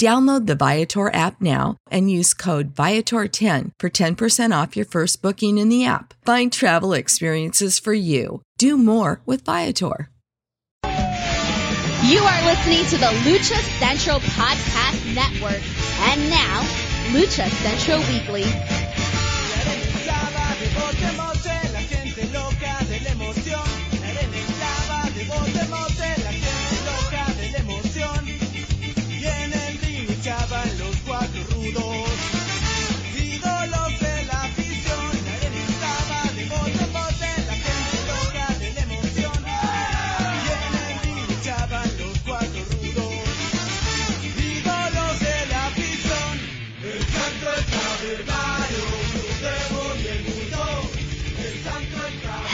Download the Viator app now and use code Viator10 for 10% off your first booking in the app. Find travel experiences for you. Do more with Viator. You are listening to the Lucha Central Podcast Network. And now, Lucha Central Weekly.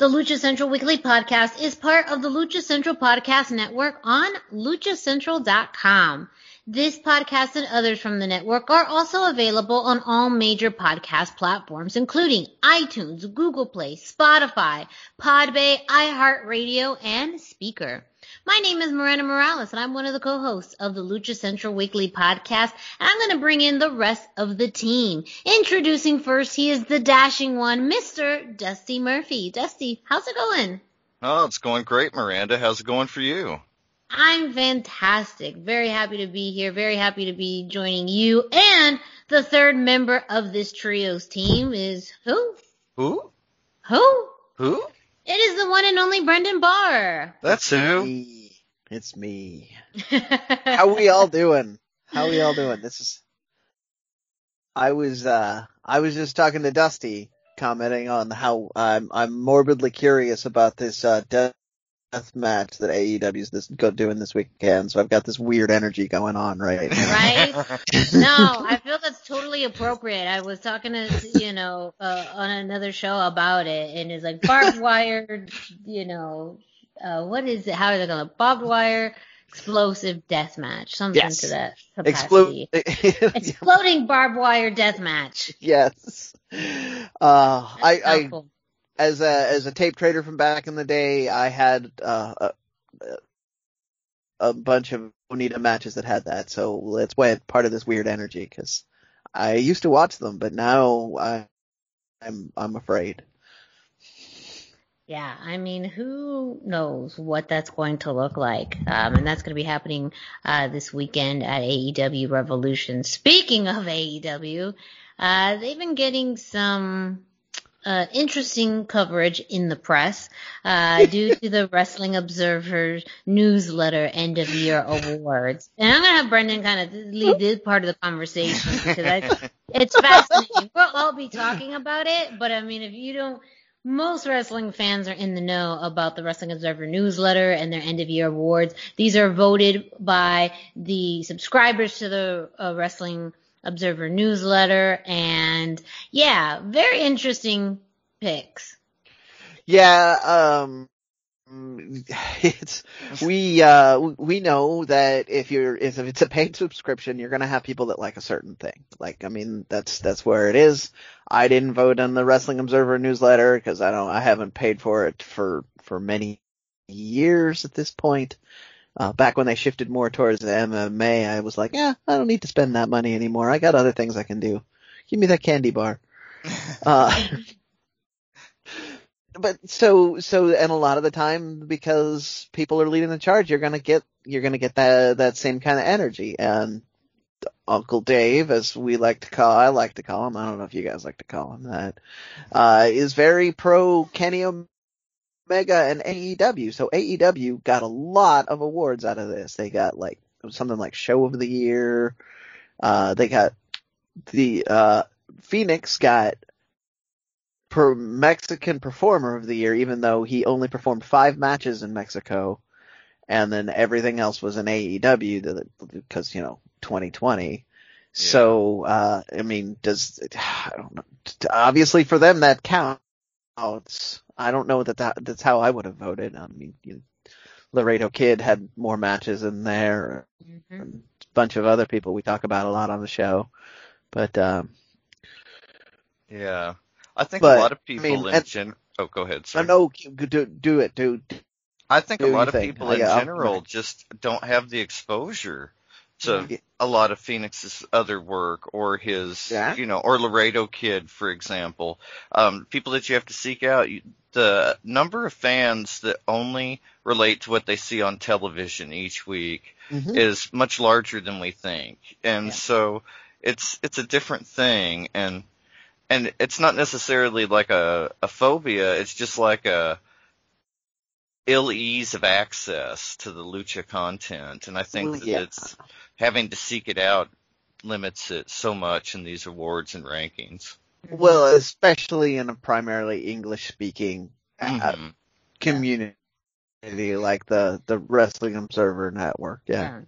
The Lucha Central Weekly Podcast is part of the Lucha Central Podcast Network on luchacentral.com. This podcast and others from the network are also available on all major podcast platforms, including iTunes, Google Play, Spotify, Podbay, iHeartRadio, and Spreaker. My name is Miranda Morales, and I'm one of the co-hosts of the Lucha Central Weekly podcast, and I'm going to bring in the rest of the team. Introducing first, he is the dashing one, Mr. Dusty Murphy. Dusty, how's it going? Oh, it's going great, Miranda. How's it going for you? I'm fantastic. Very happy to be here. Very happy to be joining you. And the third member of this trio's team is who? Who? Who? Who? It is the one and only Brendan Barr. That's who. Me. It's me. How we all doing? How we all doing? This is. I was uh I was just talking to Dusty, commenting on how I'm I'm morbidly curious about this uh death match that AEW's this go doing this weekend. So I've got this weird energy going on right now. Right? no, I feel that's totally appropriate. I was talking to, you know, uh, on another show about it and it's like barbed wire, you know, uh, what is it? How are they going to barbed wire explosive death match? Something Yes. to that capacity. Exploding barbed wire death match. yes. Uh, I, I. as a as a tape trader from back in the day, I had uh, a, a bunch of Onita matches that had that. So that's why it's part of this weird energy because I used to watch them, but now I, I'm I'm afraid. Yeah, I mean, who knows what that's going to look like? Um, and that's going to be happening uh, this weekend at AEW Revolution. Speaking of AEW, uh, they've been getting some uh, interesting coverage in the press uh, due to the Wrestling Observer newsletter end of year awards. And I'm gonna have Brendan kind of lead this part of the conversation because I, it's fascinating. We'll all be talking about it, but I mean, if you don't, most wrestling fans are in the know about the Wrestling Observer newsletter and their end of year awards. These are voted by the subscribers to the uh, Wrestling Observer newsletter. And yeah, very interesting picks. Yeah, um, it's we uh we know that if you're if it's a paid subscription you're to have people that like a certain thing like i mean that's that's where it is i didn't vote on the wrestling observer newsletter because i don't i haven't paid for it for for many years at this point uh, back when they shifted more towards MMA, I was like, yeah, I don't need to spend that money anymore. I got other things I can do. Give me that candy bar. uh, but so, so, and a lot of the time, because people are leading the charge, you're gonna get, you're gonna get that, that same kind of energy. And Uncle Dave, as we like to call, I like to call him, I don't know if you guys like to call him that, uh, is very pro Kenny Omega and AEW. So AEW got a lot of awards out of this. They got like something like Show of the Year. Uh, they got the, uh, Fenix got per Mexican Performer of the Year, even though he only performed five matches in Mexico, and then everything else was in AEW because you know 2020. Yeah. So uh, I mean, does I don't know. Obviously, for them that counts. I don't know that, that that's how I would have voted. I mean, you know, Laredo Kid had more matches in there. Mm-hmm. a bunch of other people we talk about a lot on the show, but um, yeah. I think but, a lot of people I mean, in general. Oh, go ahead. Sorry. No, do do it, dude. I think do a lot of think. people in general just don't have the exposure to yeah. a lot of Fenix's other work or his, yeah. you know, or Laredo Kid, for example. Um, people that you have to seek out. The number of fans that only relate to what they see on television each week mm-hmm. is much larger than we think, and yeah. so it's it's a different thing and and it's not necessarily like a, a phobia. It's just like a ill ease of access to the lucha content, and I think that yeah. it's having to seek it out limits it so much in these awards and rankings. Well, especially in a primarily English speaking uh, mm-hmm. community like the the Wrestling Observer Network. Yeah. yeah.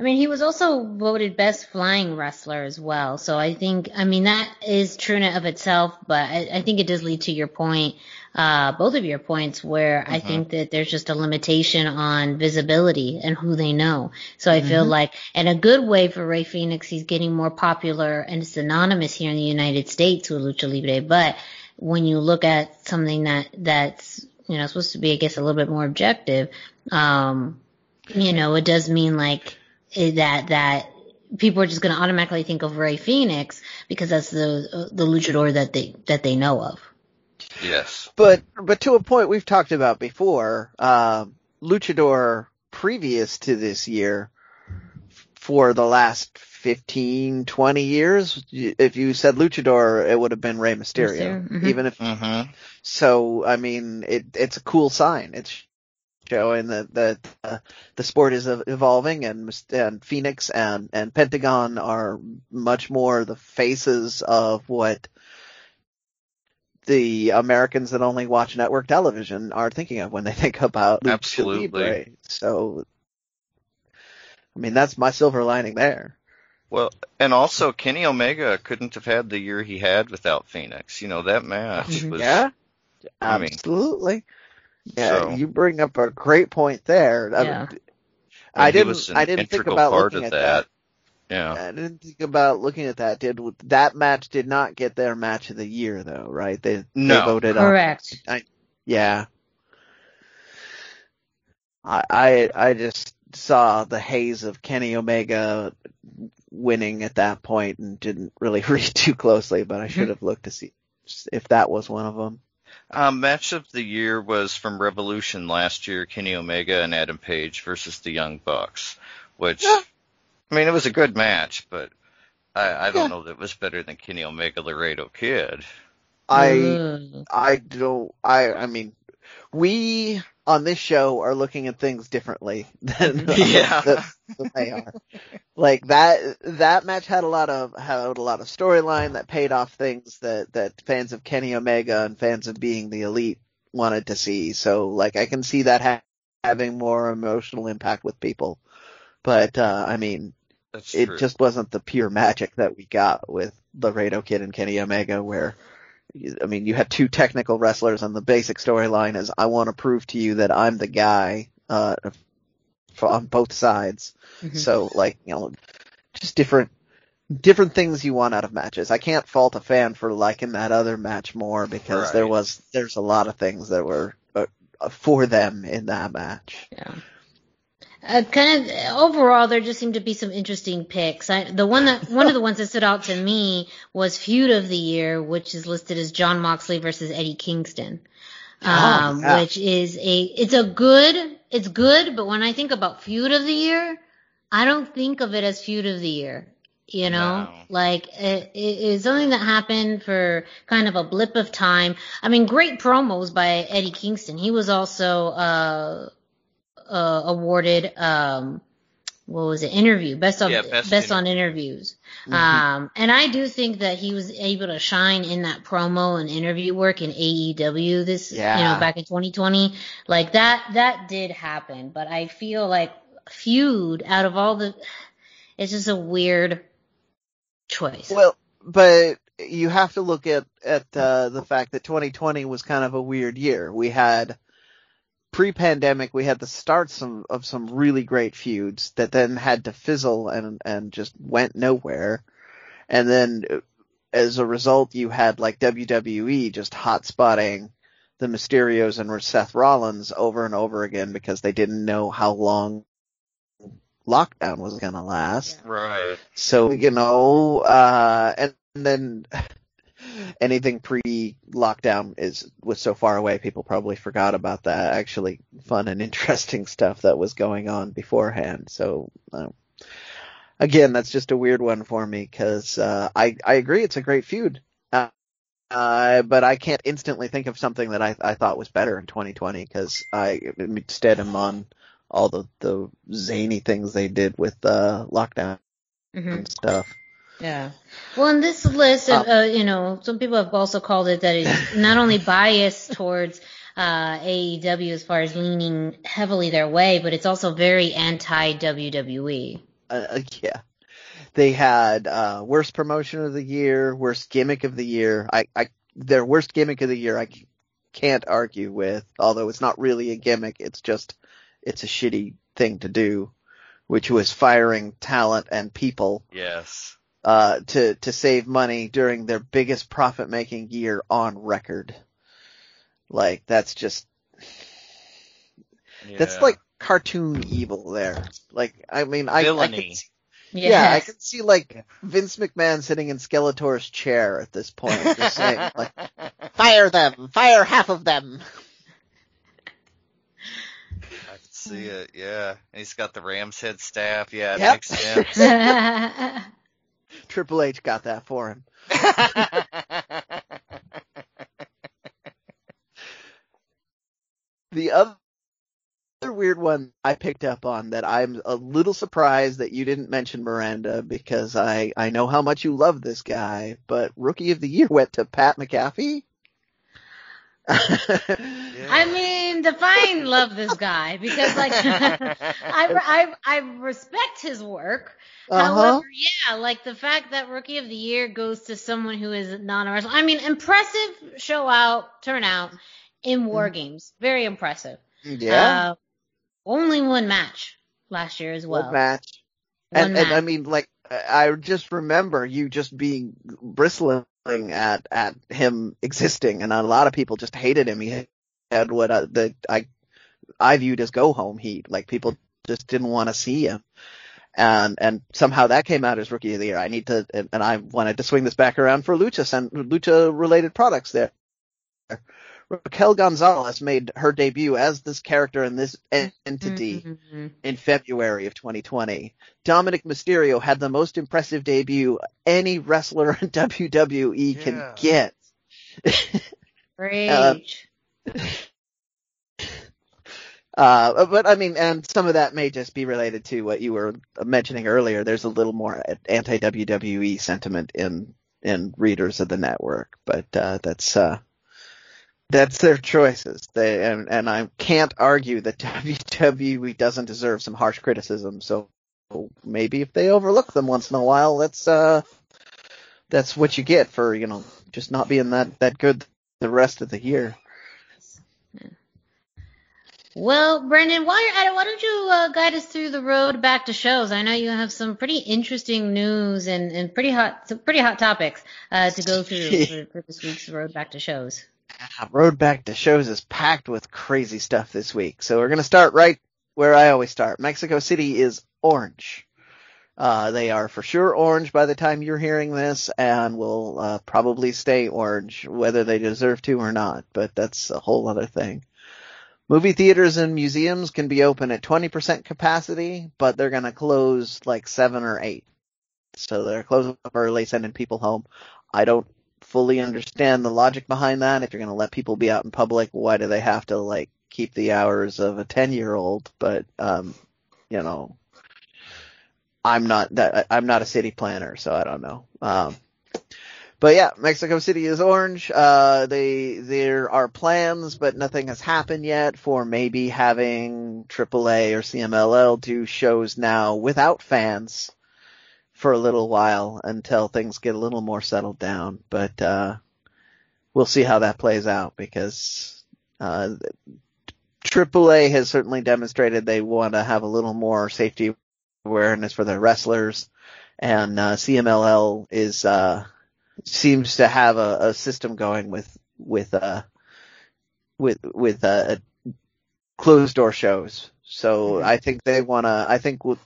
I mean, he was also voted best flying wrestler as well. So I think, I mean, that is true in of itself, but I, I think it does lead to your point, uh, both of your points where mm-hmm. I think that there's just a limitation on visibility and who they know. So I mm-hmm. feel like, and a good way for Rey Fenix, he's getting more popular and synonymous here in the United States with Lucha Libre. But when you look at something that, that's, you know, supposed to be, I guess, a little bit more objective, um, you know, it does mean like that that people are just going to automatically think of Rey Fenix because that's the the luchador that they that they know of. Yes, but but to a point we've talked about before, uh, luchador previous to this year for the last 15, 20 years, if you said luchador, it would have been Rey Mysterio. Mm-hmm. Even if, mm-hmm. so, I mean, it, it's a cool sign. It's showing that that uh, the sport is evolving, and and Fenix and and Pentagon are much more the faces of what the Americans that only watch network television are thinking of when they think about Lucha Absolutely. Libre. So, I mean, that's my silver lining there. Well, and also Kenny Omega couldn't have had the year he had without Fenix. You know that match was. Yeah, absolutely. I mean, absolutely. yeah, so, you bring up a great point there. Yeah. I, I didn't. I didn't think about looking at that. that. Yeah. I didn't think about looking at that. Did that match did not get their match of the year though, right? They no. they voted correct. On, I, yeah. I, I I just saw the haze of Kenny Omega winning at that point and didn't really read too closely, but I should mm-hmm. have looked to see if that was one of them. Um, match of the year was from Revolution last year, Kenny Omega and Adam Page versus the Young Bucks, which, yeah. I mean, it was a good match, but I, I don't yeah. know that it was better than Kenny Omega Laredo Kid. I I don't I I mean we on this show are looking at things differently than, yeah. than, than they are. like that that match had a lot of had a lot of storyline that paid off things that that fans of Kenny Omega and fans of being the elite wanted to see. So like I can see that ha- having more emotional impact with people. But uh I mean That's it true. just wasn't the pure magic that we got with Laredo Kid and Kenny Omega where I mean, you have two technical wrestlers, and the basic storyline is I want to prove to you that I'm the guy uh, for, on both sides. Mm-hmm. So, like, you know, just different different things you want out of matches. I can't fault a fan for liking that other match more because right. there was there's a lot of things that were uh, for them in that match. Yeah. Uh, kind of overall, there just seemed to be some interesting picks. I, the one that one of the ones that stood out to me was feud of the year, which is listed as Jon Moxley versus Eddie Kingston, oh, um, oh, yeah. which is a it's a good it's good, but when I think about feud of the year, I don't think of it as feud of the year. You know, no. like it, it is something that happened for kind of a blip of time. I mean, great promos by Eddie Kingston. He was also uh uh, awarded um, what was it? Interview. Best on yeah, best, best on interviews. Mm-hmm. um and i do think that he was able to shine in that promo and interview work in aew this yeah. you know back in 2020 like that that did happen. But i feel like feud out of all the it's just a weird choice. Well but you have to look at at uh, the fact that 2020 was kind of a weird year. We had pre-pandemic we had the starts of, of some really great feuds that then had to fizzle and and just went nowhere and then as a result you had like WWE just hot spotting the Mysterios and Seth Rollins over and over again because they didn't know how long lockdown was going to last. Right. So, you know, uh, and then anything pre-lockdown is was so far away. People probably forgot about that actually fun and interesting stuff that was going on beforehand. So uh, again, that's just a weird one for me because uh, I I agree it's a great feud. Uh, uh, but I can't instantly think of something that I, I thought was better in 2020 because I instead am on all the, the zany things they did with uh, lockdown mm-hmm. and stuff. Yeah. Well, in this list, of, uh, you know, some people have also called it that it's not only biased towards uh, AEW as far as leaning heavily their way, but it's also very anti WWE. Uh, uh, yeah. They had uh, worst promotion of the year, worst gimmick of the year. I, I, their worst gimmick of the year, I can't argue with. Although it's not really a gimmick, it's just it's a shitty thing to do, which was firing talent and people. Yes uh, to to save money during their biggest profit making year on record. Like that's just yeah. that's like cartoon evil there. Like I mean I, I can see, yes. yeah I can see like Vince McMahon sitting in Skeletor's chair at this point, just saying like fire them, fire half of them. I can see it, yeah. He's got the Ram's head staff, yeah, it yep. makes sense. Triple H got that for him. the other weird one I picked up on that I'm a little surprised that you didn't mention Miranda because I, I know how much you love this guy, but Rookie of the Year went to Pat McAfee. I mean, define love this guy because like I, I I respect his work. Uh-huh. However, yeah, like the fact that Rookie of the Year goes to someone who is not a wrestler. I mean, impressive show out turnout in War mm. Games. Very impressive. Yeah. Uh, only one match last year as well. One match. One and, match. and I mean, like I just remember you just being bristling at at him existing, and a lot of people just hated him. He had what uh, the I I viewed as go home heat. Like people just didn't want to see him, and and somehow that came out as rookie of the year. I need to, and, and I wanted to swing this back around for Lucha and Lucha related products there. Raquel Gonzalez made her debut as this character in this entity mm-hmm. in February of 2020. Dominik Mysterio had the most impressive debut any wrestler in WWE yeah. can get. Rage. Uh, but I mean, and some of that may just be related to what you were mentioning earlier. There's a little more anti WWE sentiment in in readers of the network, but uh, that's uh, that's their choices. They and and I can't argue that WWE doesn't deserve some harsh criticism. So maybe if they overlook them once in a while, that's uh, that's what you get for you know just not being that that good the rest of the year. Well, Brendan, while you're at it, why don't you uh, guide us through the road back to shows? I know you have some pretty interesting news and, and pretty hot, pretty hot topics uh, to go through for, for, this week's road back to shows. Road back to shows is packed with crazy stuff this week, so we're gonna start right where I always start. Mexico City is orange. Uh, they are for sure orange by the time you're hearing this, and will uh, probably stay orange, whether they deserve to or not. But that's a whole other thing. Movie theaters and museums can be open at 20% capacity, but they're going to close like 7 or 8. So they're closing up early, sending people home. I don't fully understand the logic behind that. If you're going to let people be out in public, why do they have to like keep the hours of a 10 year old? But, um, you know, I'm not that, I'm not a city planner, so I don't know. Um, but yeah, Mexico City is orange. Uh, they, there are plans, but nothing has happened yet for maybe having AAA or CMLL do shows now without fans for a little while until things get a little more settled down. But, uh, we'll see how that plays out because, uh, AAA has certainly demonstrated they want to have a little more safety awareness for their wrestlers and, uh, CMLL is, uh, seems to have a, a system going with with uh with with uh closed door shows. So mm-hmm. I think they want to. I think what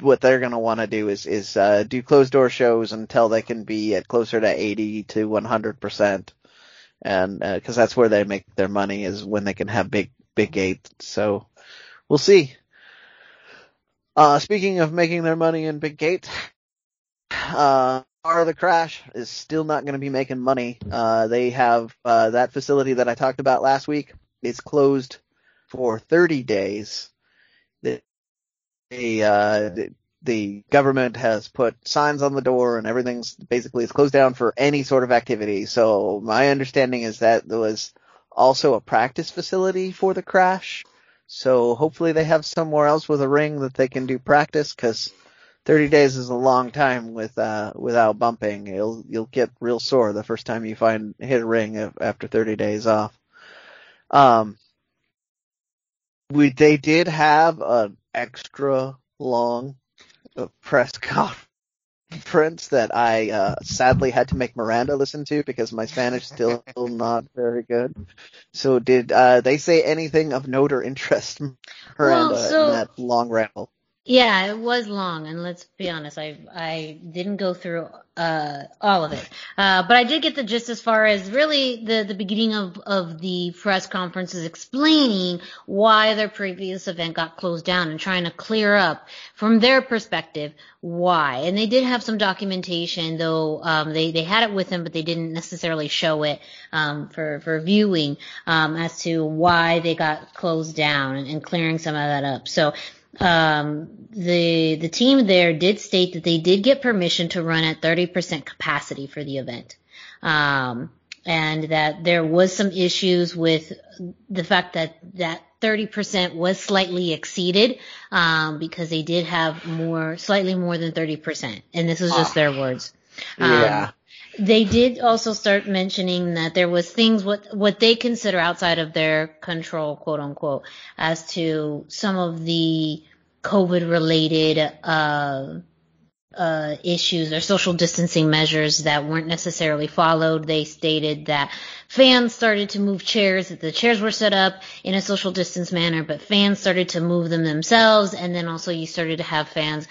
what they're going to want to do is is uh, do closed door shows until they can be at closer to eighty to one hundred percent, and because uh, that's where they make their money is when they can have big big gates. So we'll see. Uh, speaking of making their money in big gate, uh, Of the Crash is still not going to be making money. Uh, they have uh, that facility that I talked about last week. It's closed for 30 days. The, the, uh, the, the government has put signs on the door and everything's basically it's closed down for any sort of activity. So my understanding is that there was also a practice facility for the crash. So hopefully they have somewhere else with a ring that they can do practice because 30 days is a long time with uh without bumping. You'll you'll get real sore the first time you find hit a ring after 30 days off. Um we they did have an extra long uh, press conference that I uh sadly had to make Miranda listen to because my Spanish is still not very good. So did uh they say anything of note or interest Miranda well, so, in that long ramble? Yeah, it was long, and let's be honest, I I didn't go through uh, all of it, uh, but I did get the gist as far as really the the beginning of of the press conferences explaining why their previous event got closed down and trying to clear up from their perspective why. And they did have some documentation, though um, they they had it with them, but they didn't necessarily show it um, for for viewing um, as to why they got closed down and, and clearing some of that up. So um, the the team there did state that they did get permission to run at 30% capacity for the event, um, and that there was some issues with the fact that that 30% was slightly exceeded um, because they did have more, slightly more than 30%, and this is just oh. their words. yeah. They did also start mentioning that there was things what what they consider outside of their control, quote unquote, as to some of the COVID related uh, uh, issues or social distancing measures that weren't necessarily followed. They stated that fans started to move chairs, that the chairs were set up in a social distance manner, but fans started to move them themselves, and then also you started to have fans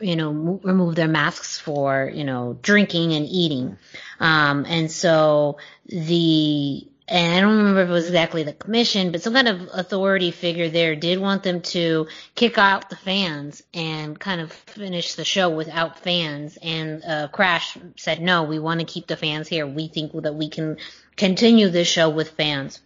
you know, remove their masks for, you know, drinking and eating. Um, and so the, and I don't remember if it was exactly the commission, but some kind of authority figure there did want them to kick out the fans and kind of finish the show without fans. And uh, Crash said, no, we want to keep the fans here. We think that we can continue this show with fans.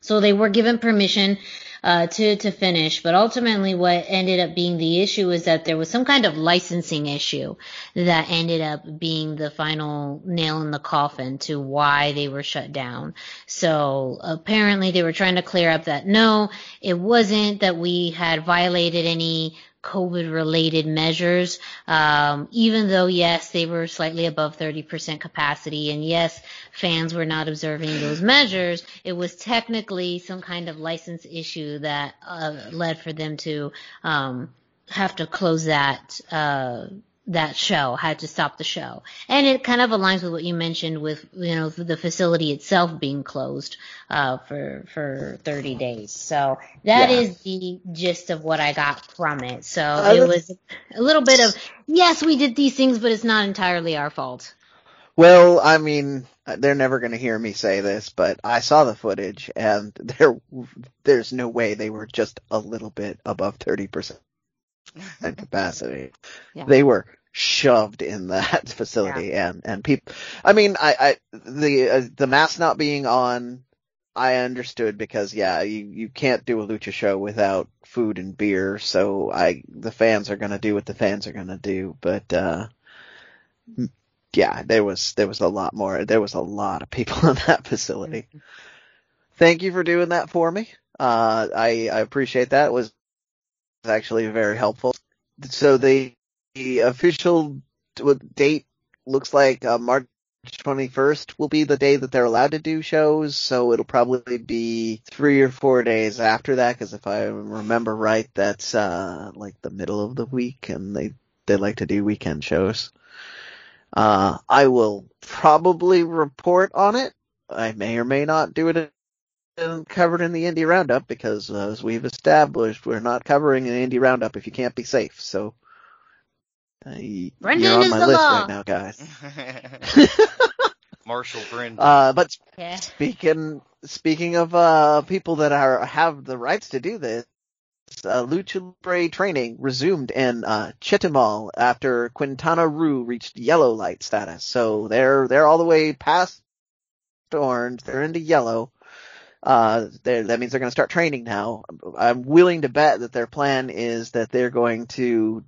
So they were given permission uh, to to finish. But ultimately, what ended up being the issue was that there was some kind of licensing issue that ended up being the final nail in the coffin to why they were shut down. So apparently, they were trying to clear up that no, it wasn't that we had violated any COVID related measures. Um, even though, yes, they were slightly above 30% capacity, and yes, fans were not observing those measures, it was technically some kind of license issue that uh, led for them to um, have to close that uh, that show, had to stop the show. And it kind of aligns with what you mentioned with, you know, the facility itself being closed, uh, for, for 30 days. So that yeah. is the gist of what I got from it. So uh, it was a little bit of, yes, we did these things, but it's not entirely our fault. Well, I mean, they're never going to hear me say this, but I saw the footage and there, there's no way they were just a little bit above 30% capacity. Yeah. They were shoved in that facility yeah. and and people i mean i i the uh, the mask not being on i understood because yeah you you can't do a lucha show without food and beer so i the fans are going to do what the fans are going to do but uh yeah there was there was a lot more there was a lot of people in that facility mm-hmm. thank you for doing that for me uh i i appreciate that it was actually very helpful so the the official date looks like uh, March 21st will be the day that they're allowed to do shows, so it'll probably be three or four days after that, because if I remember right, that's uh, like the middle of the week, and they they like to do weekend shows. Uh, I will probably report on it. I may or may not do it covered in the Indie Roundup because, as we've established, we're not covering an Indie Roundup if you can't be safe. So uh, Brendan you're on my list law. right now, guys. Marshall Brendan. Uh, but yeah. speaking speaking of uh, people that are have the rights to do this, uh, Lucha Libre training resumed in uh, Chetumal after Quintana Roo reached yellow light status. So they're they're all the way past orange. They're into yellow. Uh, that means they're going to start training now. I'm willing to bet that their plan is that they're going to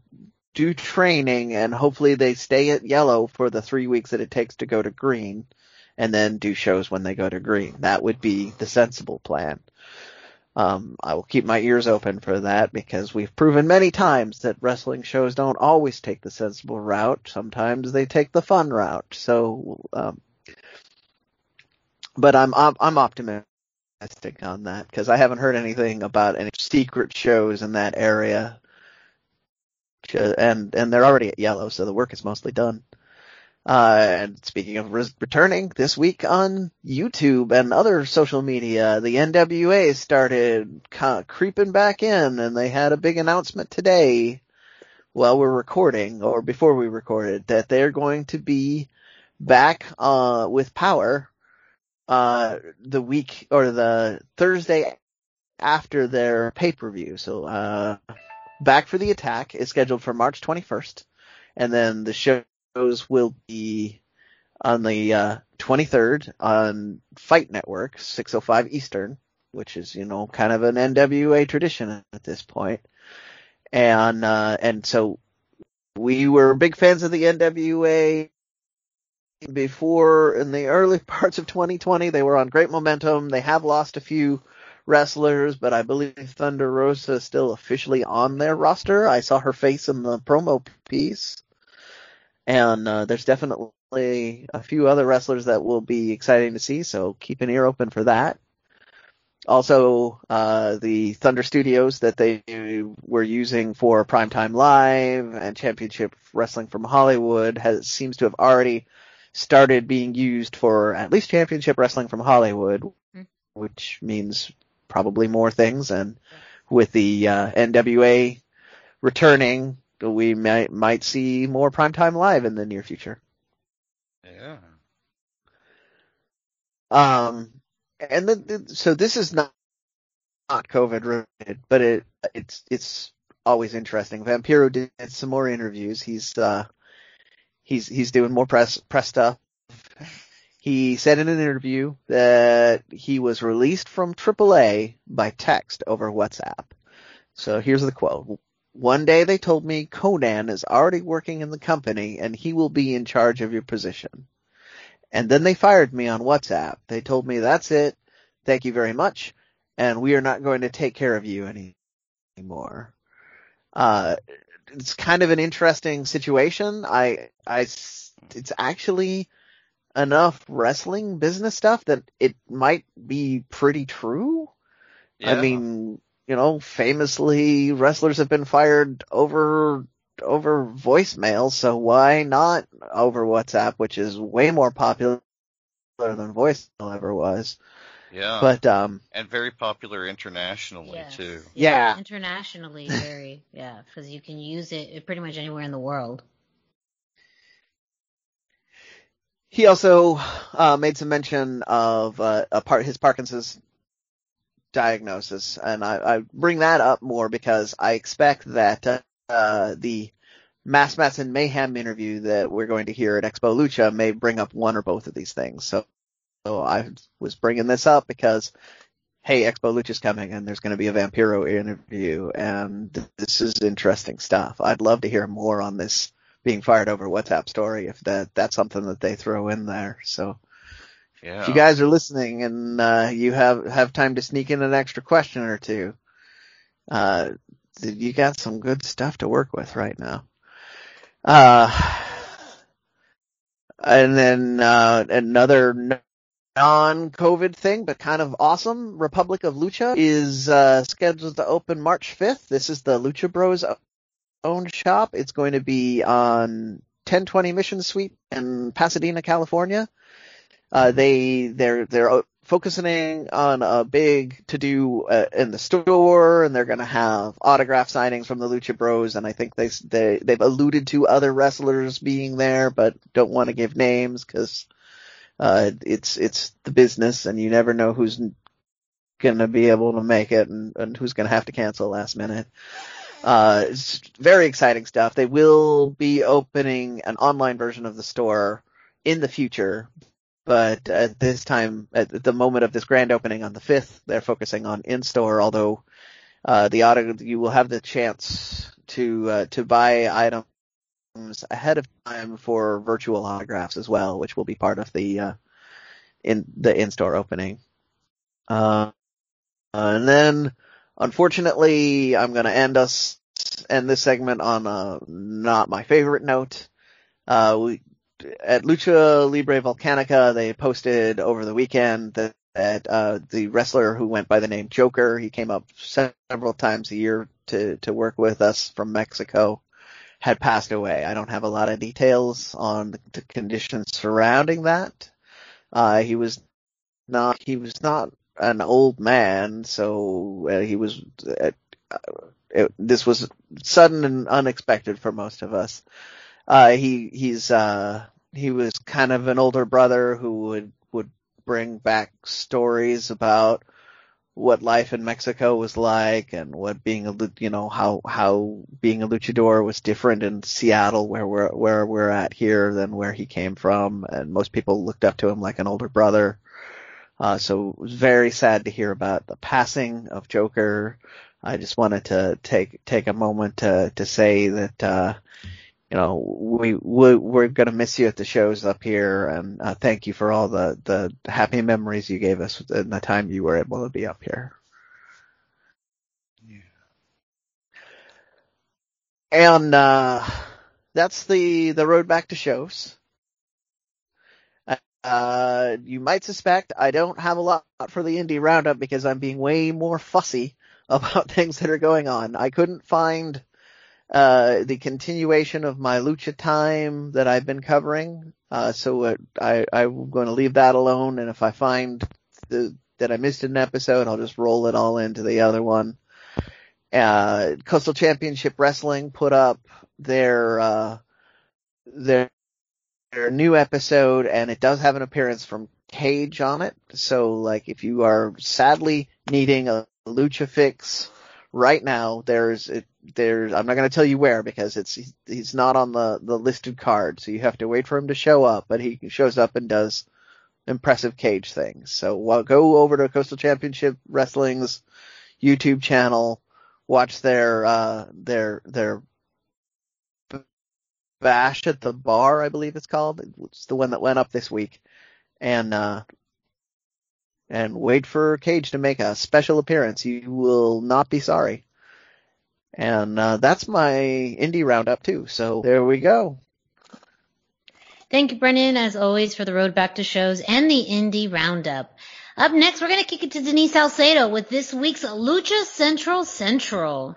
do training and hopefully they stay at yellow for the three weeks that it takes to go to green and then do shows when they go to green. That would be the sensible plan. Um, I will keep my ears open for that because we've proven many times that wrestling shows don't always take the sensible route. Sometimes they take the fun route. So, um, but I'm, I'm, I'm optimistic on that because I haven't heard anything about any secret shows in that area and and they're already at yellow, so the work is mostly done. Uh, and speaking of re- returning, this week on YouTube and other social media, the NWA started of creeping back in, and they had a big announcement today while we're recording, or before we recorded, that they're going to be back uh, with Power uh, the week or the Thursday after their pay per view. So uh, Back for the Attack is scheduled for March 21st, and then the shows will be on the uh, 23rd on Fight Network, 6:05 Eastern, which is you know kind of an NWA tradition at this point. and uh, and so we were big fans of the NWA before in the early parts of 2020. They were on great momentum. They have lost a few wrestlers, but I believe Thunder Rosa is still officially on their roster. I saw her face in the promo piece. And uh, there's definitely a few other wrestlers that will be exciting to see, so keep an ear open for that. Also, uh, the Thunder Studios that they were using for Primetime Live and Championship Wrestling from Hollywood has seems to have already started being used for at least Championship Wrestling from Hollywood, mm-hmm. which means probably more things. And with the uh, NWA returning, we might might see more primetime live in the near future. Yeah. Um, and then, so this is not, not COVID related, but it, it's, it's always interesting. Vampiro did some more interviews. He's, uh, he's, he's doing more press, press stuff. He said in an interview that he was released from AAA by text over WhatsApp. So here's the quote. One day they told me Konnan is already working in the company and he will be in charge of your position. And then they fired me on WhatsApp. They told me that's it. Thank you very much. And we are not going to take care of you any, anymore. Uh, it's kind of an interesting situation. I, I, it's actually, enough wrestling business stuff that it might be pretty true. Yeah. I mean, you know, famously wrestlers have been fired over over voicemail, so why not over WhatsApp, which is way more popular than voicemail ever was. Yeah. But um and very popular internationally yes. too. Yeah. yeah. Internationally very yeah, cuz you can use it pretty much anywhere in the world. He also uh, made some mention of uh, part his Parkinson's diagnosis, and I, I, bring that up more because I expect that uh, the Mass Mats and Mayhem interview that we're going to hear at Expo Lucha may bring up one or both of these things. So, so I was bringing this up because, hey, Expo Lucha's coming and there's going to be a Vampiro interview, and this is interesting stuff. I'd love to hear more on this being fired over WhatsApp story if that that's something that they throw in there. So yeah. if you guys are listening and uh, you have have time to sneak in an extra question or two, uh, you got some good stuff to work with right now. Uh, and then uh, another non-COVID thing, but kind of awesome. Republic of Lucha is uh, scheduled to open March 5th. This is the Lucha Bros own shop. It's going to be on 1020 Mission Suite in Pasadena, California. Uh, they they're they're focusing on a big to do uh, in the store, and they're going to have autograph signings from the Lucha Bros. And I think they they they've alluded to other wrestlers being there, but don't want to give names because uh, it's it's the business, and you never know who's going to be able to make it and, and who's going to have to cancel last minute. Uh, it's very exciting stuff. They will be opening an online version of the store in the future, but at this time, at the moment of this grand opening on the 5th, they're focusing on in-store, although, uh, the auto, you will have the chance to, uh, to buy items ahead of time for virtual autographs as well, which will be part of the, uh, in the in-store opening. Uh, and then, Unfortunately, I'm going to end us end this segment on a not my favorite note. Uh, we, at Lucha Libre Volcanica, they posted over the weekend that, that uh, the wrestler who went by the name Joker, he came up several times a year to to work with us from Mexico, had passed away. I don't have a lot of details on the, the conditions surrounding that. Uh, he was not he was not an old man, so uh, he was. Uh, it, this was sudden and unexpected for most of us. Uh, he he's uh, he was kind of an older brother who would would bring back stories about what life in Mexico was like and what being a you know how how being a luchador was different in Seattle where we're where we're at here than where he came from and most people looked up to him like an older brother uh, so it was very sad to hear about the passing of Joker. I just wanted to take take a moment to to say that uh, you know we, we we're gonna miss you at the shows up here, and uh, thank you for all the the happy memories you gave us in the time you were able to be up here. Yeah. And uh, that's the the road back to shows. Uh, you might suspect I don't have a lot for the indie roundup because I'm being way more fussy about things that are going on. I couldn't find uh, the continuation of my lucha time that I've been covering, uh, so uh, I, I'm going to leave that alone. And if I find the, that I missed an episode, I'll just roll it all into the other one. Uh, Coastal Championship Wrestling put up their uh, their their new episode, and it does have an appearance from Cage on it. So like if you are sadly needing a lucha fix right now, there's it, there's I'm not going to tell you where because it's he's not on the the listed card, so you have to wait for him to show up. But he shows up and does impressive cage things. So well, go over to Coastal Championship Wrestling's YouTube channel, watch their uh their their bash at the bar, I believe it's called. It's the one that went up this week, and uh and wait for Cage to make a special appearance. You will not be sorry. And uh, that's my indie roundup too. So there we go. Thank you, Brennan, as always, for the road back to shows and the indie roundup. Up next, we're going to kick it to Denise Salcedo with this week's Lucha Central Central.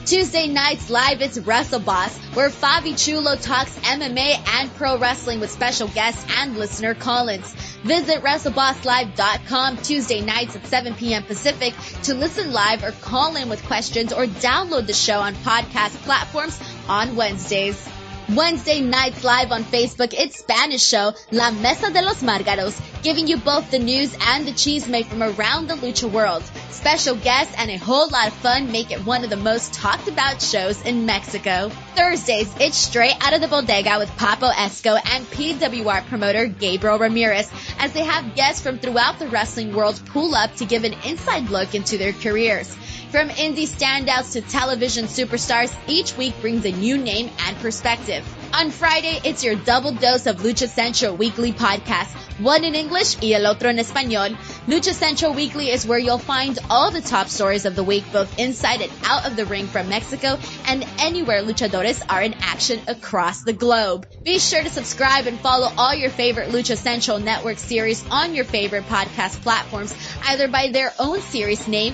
Tuesday nights live it's Wrestle Boss, where Fabi Chulo talks MMA and pro wrestling with special guests and listener call-ins. Visit WrestleBossLive.com Tuesday nights at 7 p.m. Pacific to listen live or call in with questions or download the show on podcast platforms on Wednesdays. Wednesday nights live on Facebook, it's Spanish show La Mesa de los Margaros, giving you both the news and the cheese made from around the lucha world. Special guests and a whole lot of fun make it one of the most talked about shows in Mexico. Thursdays, it's straight out of the bodega with Papo Esco and PWR promoter Gabriel Ramirez as they have guests from throughout the wrestling world pull up to give an inside look into their careers. From indie standouts to television superstars, each week brings a new name and perspective. On Friday, it's your double dose of Lucha Central weekly podcast. One in English y el otro en español. Lucha Central Weekly is where you'll find all the top stories of the week, both inside and out of the ring from Mexico and anywhere luchadores are in action across the globe. Be sure to subscribe and follow all your favorite Lucha Central Network series on your favorite podcast platforms, either by their own series name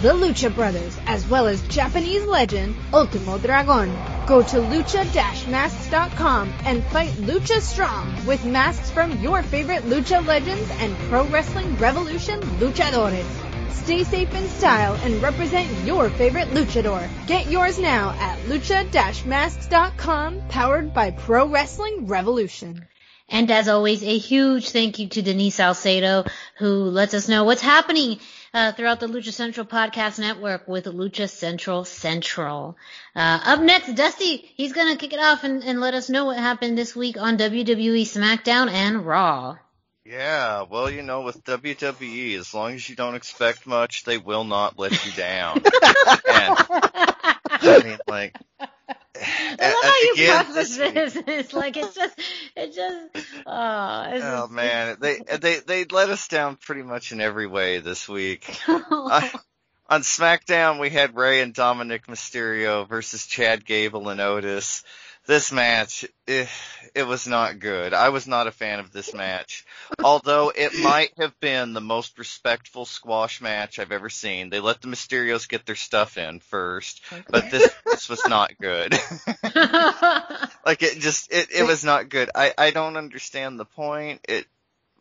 the Lucha Brothers, as well as Japanese legend Ultimo Dragon. Go to Lucha-Masks.com and fight Lucha Strong with masks from your favorite Lucha legends and Pro Wrestling Revolution luchadores. Stay safe in style and represent your favorite luchador. Get yours now at lucha-masks.com, powered by Pro Wrestling Revolution. And as always, a huge thank you to Denise Salcedo, who lets us know what's happening uh, throughout the Lucha Central Podcast Network with Lucha Central Central. Uh, up next, Dusty, he's gonna kick it off and, and let us know what happened this week on WWE SmackDown and Raw. Yeah, well, you know, with WWE, as long as you don't expect much, they will not let you down. and, I mean, like, I love how you again, preface this. It's like it's just, it just, oh, it's oh just, man, they they they let us down pretty much in every way this week. I, on SmackDown, we had Rey and Dominik Mysterio versus Chad Gable and Otis this match, it, eh, it, was not good. I was not a fan of this match. Although it might have been the most respectful squash match I've ever seen. They let the Mysterios get their stuff in first, okay. but this, this was not good. like it just, it, it was not good. I, I don't understand the point. It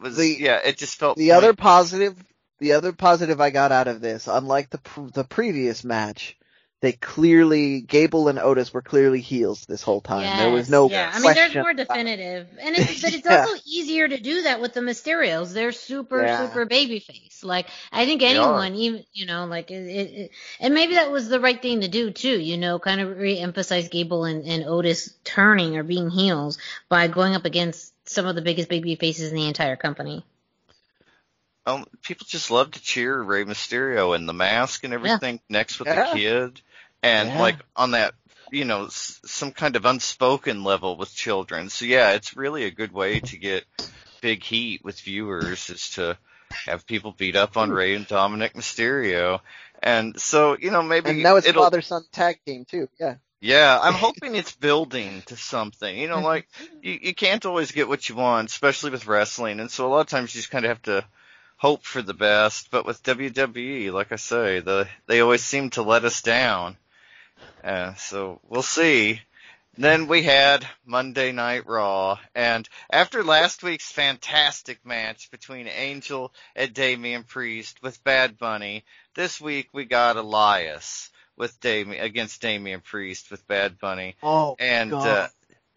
was, the, yeah, it just felt. The other positive, the other positive I got out of this, unlike the, the previous match, they clearly Gable and Otis were clearly heels this whole time. Yes, there was no yeah. I mean, they're more definitive, and it's but it's yeah. also easier to do that with the Mysterios. They're super yeah. super babyface. Like I think anyone, even you know, like it, it, and maybe that was the right thing to do too. You know, kind of re-emphasize Gable and, and Otis turning or being heels by going up against some of the biggest baby faces in the entire company. Um, people just love to cheer Rey Mysterio and the mask and everything yeah. next with yeah. the kid and yeah. like on that you know s- some kind of unspoken level with children. So yeah, it's really a good way to get big heat with viewers is to have people beat up on Rey and Dominik Mysterio. And so, you know, maybe And now it's father son tag team too. Yeah. Yeah, I'm hoping it's building to something. You know, like you, you can't always get what you want, especially with wrestling. And so a lot of times you just kind of have to hope for the best. But with WWE, like I say, the they always seem to let us down. Uh, so we'll see. Then we had Monday Night Raw, and after last week's fantastic match between Angel and Damian Priest with Bad Bunny, this week we got Elias with Damian against Damian Priest with Bad Bunny. Oh, and God. Uh,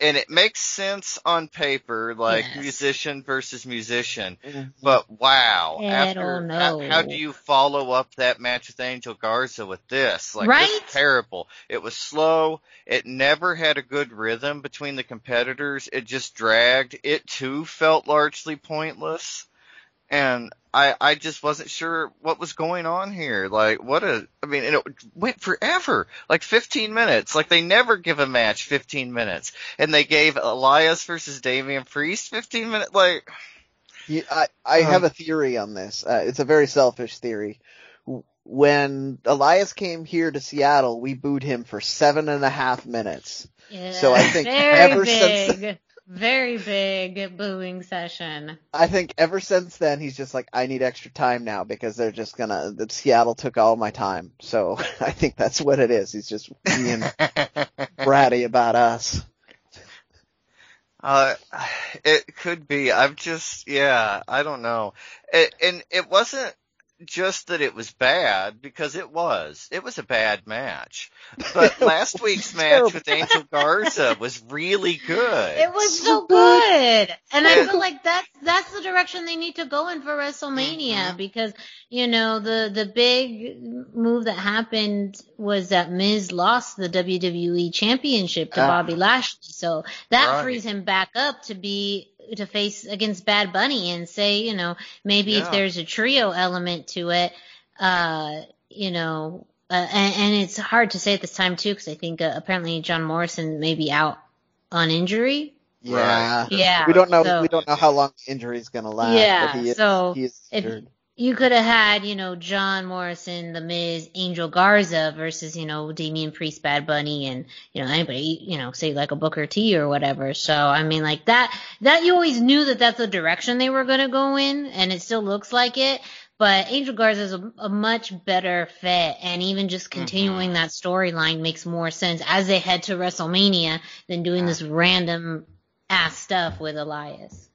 and it makes sense on paper, like yes. musician versus musician. Mm-hmm. But wow, I after how, how, do you follow up that match with Angel Garza with this? Like right? this terrible. It was slow. It never had a good rhythm between the competitors. It just dragged. It too felt largely pointless. And I, I just wasn't sure what was going on here. Like, what a, I mean, and it went forever. Like 15 minutes. Like they never give a match 15 minutes. And they gave Elias versus Damian Priest 15 minutes. Like, yeah, I, I uh, have a theory on this. Uh, it's a very selfish theory. When Elias came here to Seattle, we booed him for seven and a half minutes. Yeah, so I think ever big. since very big booing session. I think ever since then he's just like, I need extra time now because they're just gonna. The Seattle took all my time, so I think that's what it is. He's just being bratty about us. Uh, it could be. I've just, yeah, I don't know. It, and it wasn't just that it was bad because it was. It was a bad match. But last week's match with Angel Garza was really good. It was so good. And I feel like that's that's the direction they need to go in for WrestleMania mm-hmm. because, you know, the the big move that happened was that Miz lost the WWE championship to uh, Bobby Lashley. So that right. frees him back up to be to face against Bad Bunny and say, you know, maybe yeah. if there's a trio element to it, uh, you know, uh, and, and, it's hard to say at this time too, because I think uh, apparently John Morrison may be out on injury. Yeah, yeah. We don't know. So, we don't know how long the injury is going to last. Yeah. He is, so he is if you could have had, you know, John Morrison, The Miz, Angel Garza versus, you know, Damian Priest, Bad Bunny, and, you know, anybody, you know, say like a Booker T or whatever. So, I mean, like that, that you always knew that that's the direction they were going to go in, and it still looks like it. But Angel Garza is a, a much better fit, and even just mm-hmm. continuing mm-hmm. that storyline makes more sense as they head to WrestleMania than doing this random ass stuff with Elias.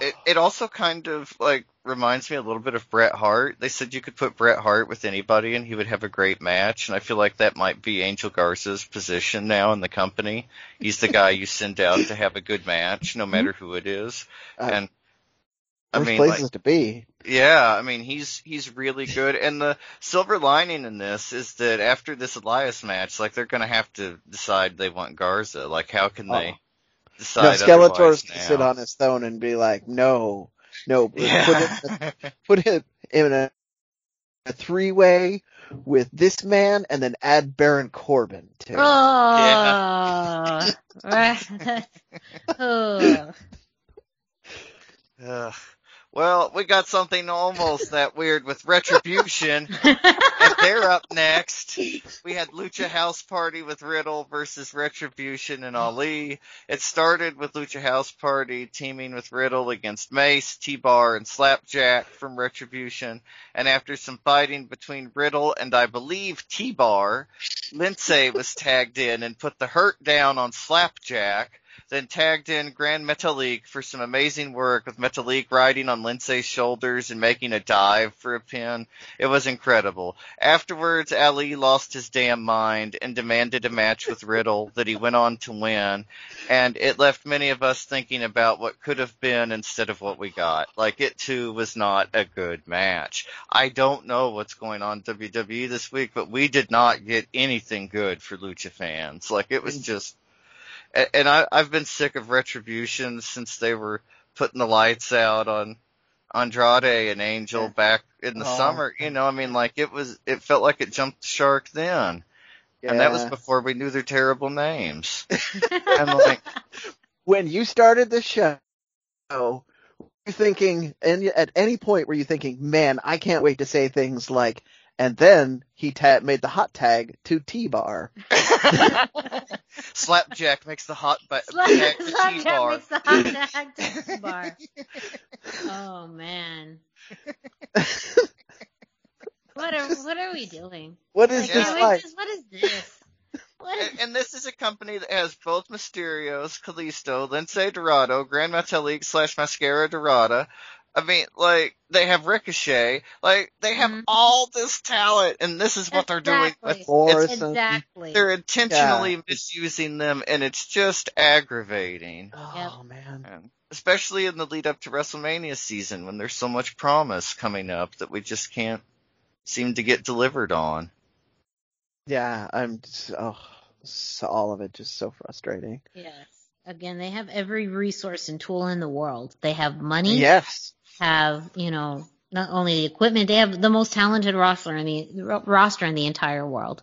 It it also kind of like reminds me a little bit of Bret Hart. They said you could put Bret Hart with anybody and he would have a great match, and I feel like that might be Angel Garza's position now in the company. He's the guy you send out to have a good match, no matter who it is. Uh, and I mean, places like, to be. Yeah, I mean he's he's really good, and the silver lining in this is that after this Elias match, like they're gonna have to decide they want Garza. Like, how can they? Decide no, Skeletor's to sit on his throne and be like, no, no, yeah. put, him, put him in a, a three way with this man and then add Baron Corbin to it. Oh, yeah. oh. Uh, well, we got something almost that weird with Retribution, and they're up next. We had Lucha House Party with Riddle versus Retribution and Ali. It started with Lucha House Party teaming with Riddle against Mace, T-Bar, and Slapjack from Retribution. And after some fighting between Riddle and I believe T-Bar, Lince was tagged in and put the hurt down on Slapjack then tagged in Grand Metalik for some amazing work with Metalik riding on Lince's shoulders and making a dive for a pin. It was incredible. Afterwards, Ali lost his damn mind and demanded a match with Riddle that he went on to win, and it left many of us thinking about what could have been instead of what we got. Like it too was not a good match. I don't know what's going on WWE this week, but we did not get anything good for Lucha fans. Like it was mm. just and I, I've been sick of Retribution since they were putting the lights out on Andrade and Angel back in the oh. summer. You know, I mean, like it was, it felt like it jumped the shark then. Yeah. And that was before we knew their terrible names. and like, when you started the show, were you thinking, and at any point were you thinking, man, I can't wait to say things like, and then he ta- made the hot tag to T-Bar. Slapjack makes the hot ba- Slap- tag to T-Bar. makes the hot tag to T-Bar. oh man. what are what are we doing? What is like, this like? what is this? And, and, this is a company that has both Mysterios, Kalisto, Lince Dorado, Grand Metalik slash Mascara Dorada, I mean, like they have Ricochet, like they have mm-hmm. all this talent, and this is what exactly. they're doing. With, exactly. They're intentionally yeah. misusing them, and it's just aggravating. Oh yep. man. And especially in the lead up to WrestleMania season, when there's so much promise coming up that we just can't seem to get delivered on. Yeah, I'm. Just, oh, so all of it just so frustrating. Yes. Again, they have every resource and tool in the world. They have money. Yes have, you know, not only the equipment, they have the most talented roster in the roster in the entire world.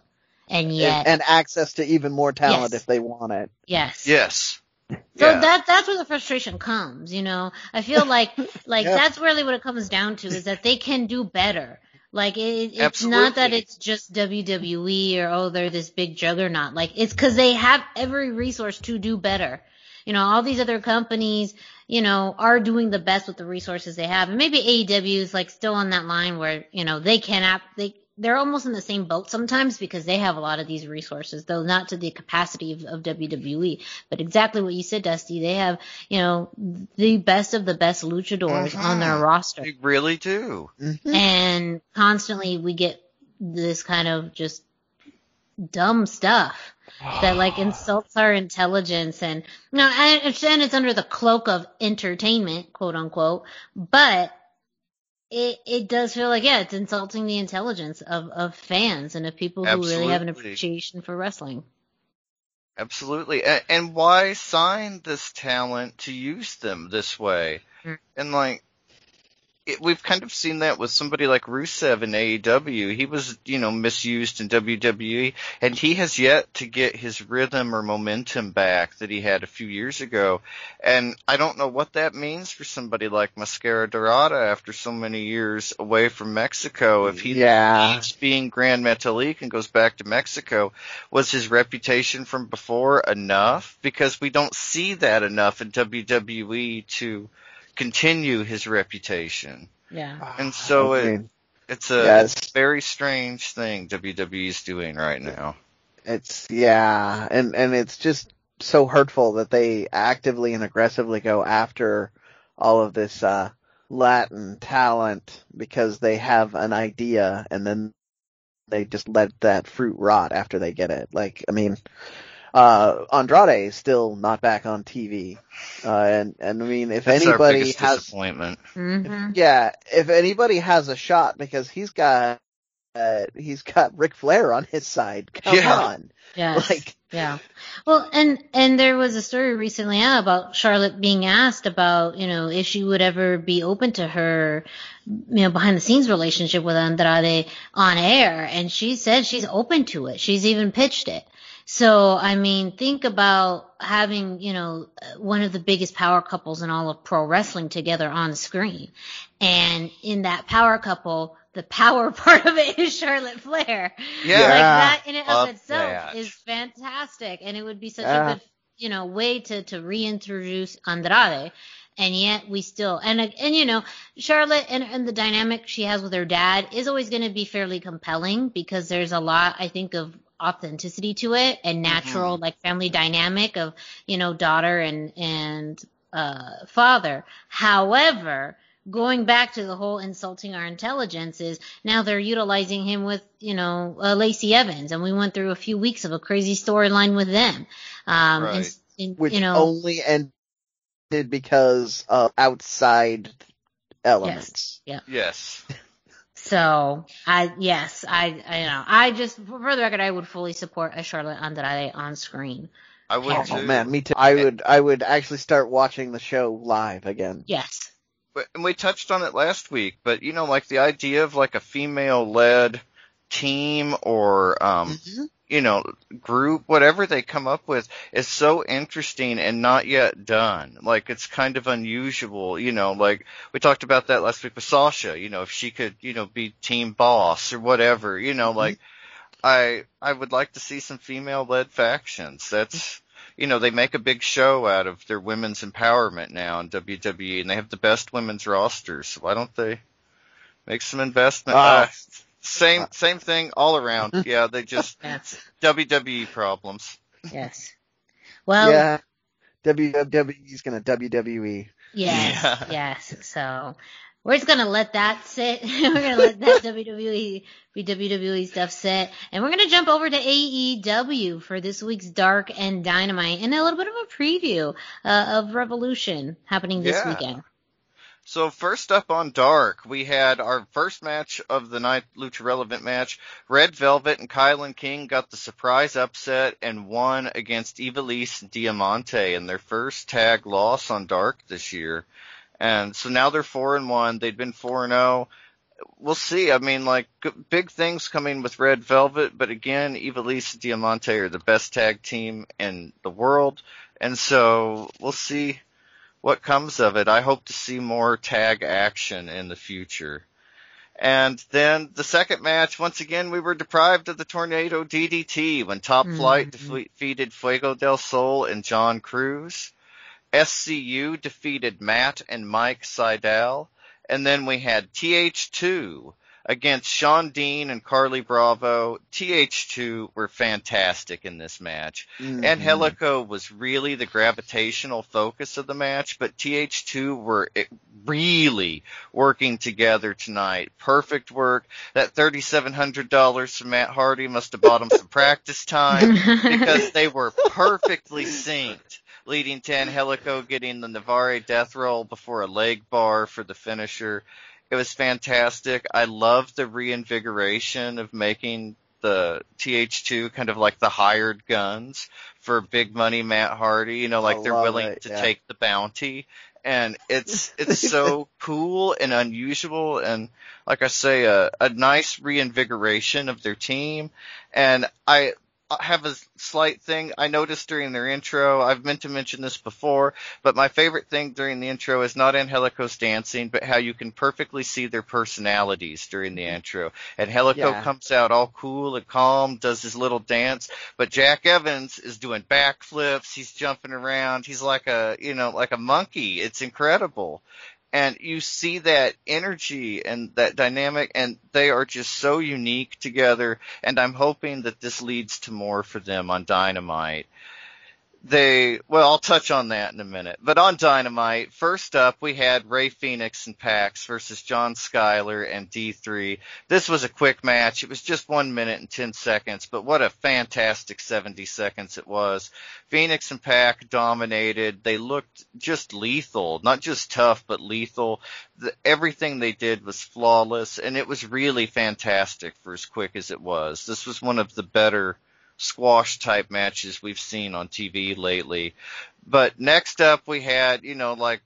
And yet and, and access to even more talent yes. if they want it. Yes. Yes. So yeah. that that's where the frustration comes, you know. I feel like like yeah. that's really what it comes down to is that they can do better. Like it, it's not that it's just WWE or oh they're this big juggernaut. Like it's because they have every resource to do better. You know, all these other companies, you know, are doing the best with the resources they have. And maybe AEW is like still on that line where, you know, they cannot, they, they're almost in the same boat sometimes because they have a lot of these resources, though not to the capacity of, of WWE. But exactly what you said, Dusty, they have, you know, the best of the best luchadors mm-hmm. on their roster. They really do. Mm-hmm. And constantly we get this kind of just dumb stuff that like insults our intelligence and no, I understand it's under the cloak of entertainment, quote unquote, but it it does feel like yeah, it's insulting the intelligence of of fans and of people who really have an appreciation for wrestling. Absolutely, and, and why sign this talent to use them this way? Mm. And like, it, we've kind of seen that with somebody like Rusev in AEW. He was, you know, misused in WWE, and he has yet to get his rhythm or momentum back that he had a few years ago. And I don't know what that means for somebody like Mascara Dorada after so many years away from Mexico. If he yeah. keeps being Grand Metalik and goes back to Mexico, was his reputation from before enough? Because we don't see that enough in WWE to continue his reputation. Yeah. And so it, it's a yes. very strange thing WWE is doing right now. It's yeah, and and it's just so hurtful that they actively and aggressively go after all of this uh Latin talent because they have an idea and then they just let that fruit rot after they get it. Like, I mean, uh, Andrade is still not back on TV. Uh, and, and I mean, if That's anybody has, disappointment. Mm-hmm. yeah, if anybody has a shot because he's got, uh, he's got Ric Flair on his side. Come yeah. on. Yeah. Like, yeah. Well, and, and there was a story recently out about Charlotte being asked about, you know, if she would ever be open to her, you know, behind the scenes relationship with Andrade on air. And she said she's open to it. She's even pitched it. So, I mean, think about having, you know, one of the biggest power couples in all of pro wrestling together on screen. And in that power couple, the power part of it is Charlotte Flair. Yeah. Like that in and of itself that. is fantastic. And it would be such Yeah. a good, you know, way to, to reintroduce Andrade. And yet we still, and, and you know, Charlotte and, and the dynamic she has with her dad is always going to be fairly compelling because there's a lot, I think, of authenticity to it and natural like family dynamic of you know daughter and and uh father however going back to the whole insulting our intelligence is now they're utilizing him with you know uh, Lacey Evans and we went through a few weeks of a crazy storyline with them um Right. and, and, which you know only ended because of outside elements. yeah Yes. So I yes I I you know I just for the record I would fully support a Charlotte Andrade on screen. I would Oh too. man, me too. I would, I would actually start watching the show live again. Yes. But, and we touched on it last week, but you know, like the idea of like a female-led team or, um, Mm-hmm. You know, group, whatever they come up with is so interesting and not yet done. Like it's kind of unusual, you know, like we talked about that last week with Sasha, you know, if she could, you know, be team boss or whatever, you know, like I, I would like to see some female-led factions. That's, you know, they make a big show out of their women's empowerment now in WWE, and they have the best women's rosters. So why don't they make some investment? Uh, same, same thing all around. Yeah, they just Yes. WWE problems. Yes. Well, yeah, WWE's gonna WWE. yes, Yeah. yes. So we're just gonna let that sit. we're gonna let that WWE be WWE stuff sit, and we're gonna jump over to AEW for this week's Dark and Dynamite, and a little bit of a preview uh, of Revolution happening this Yeah. weekend. So first up on Dark, we had our first match of the night, Lucha Relevant match. Red Velvet and KiLynn King got the surprise upset and won against Ivelisse and Diamante in their first tag loss on Dark this year. And so now they're four and one. They'd been four and zero. We'll see. I mean, like big things coming with Red Velvet, but again, Ivelisse and Diamante are the best tag team in the world, and so we'll see what comes of it. I hope to see more tag action in the future. And then the second match, once again, we were deprived of the Tornado DDT when Top mm-hmm. Flight defeated Fuego del Sol and John Cruz. SCU defeated Matt and Mike Sydal. And then we had TH2 against Sean Dean and Carlie Bravo. TH2 were fantastic in this match. Mm-hmm. Angelico was really the gravitational focus of the match, but TH2 were really working together tonight. Perfect work. That $3,700 from Matt Hardy must have bought him some practice time because they were perfectly synced, leading to Angelico getting the Navarre death roll before a leg bar for the finisher. It was fantastic. I love the reinvigoration of making the TH2 kind of like the hired guns for big money Matt Hardy, you know, like I they're willing it, to yeah. take the bounty. and it's it's so cool and unusual and like I say a, a nice reinvigoration of their team and I have a slight thing I noticed during their intro. I've meant to mention this before, but my favorite thing during the intro is not Angelico's dancing, but how you can perfectly see their personalities during the mm-hmm. intro. Angelico yeah. comes out all cool and calm, does his little dance, but Jack Evans is doing backflips, he's jumping around, he's like a, you know, like a monkey. It's incredible and you see that energy and that dynamic and they are just so unique together and I'm hoping that this leads to more for them on Dynamite they well I'll touch on that in a minute. But on Dynamite, first up we had Rey Fenix and Pax versus John Skyler and D3. This was a quick match. It was just one minute and ten seconds, but what a fantastic seventy seconds it was. Fenix and Pac dominated. They looked just lethal, not just tough, but lethal. The, everything they did was flawless, and it was really fantastic for as quick as it was. This was one of the better squash type matches we've seen on TV lately. But next up we had, you know, like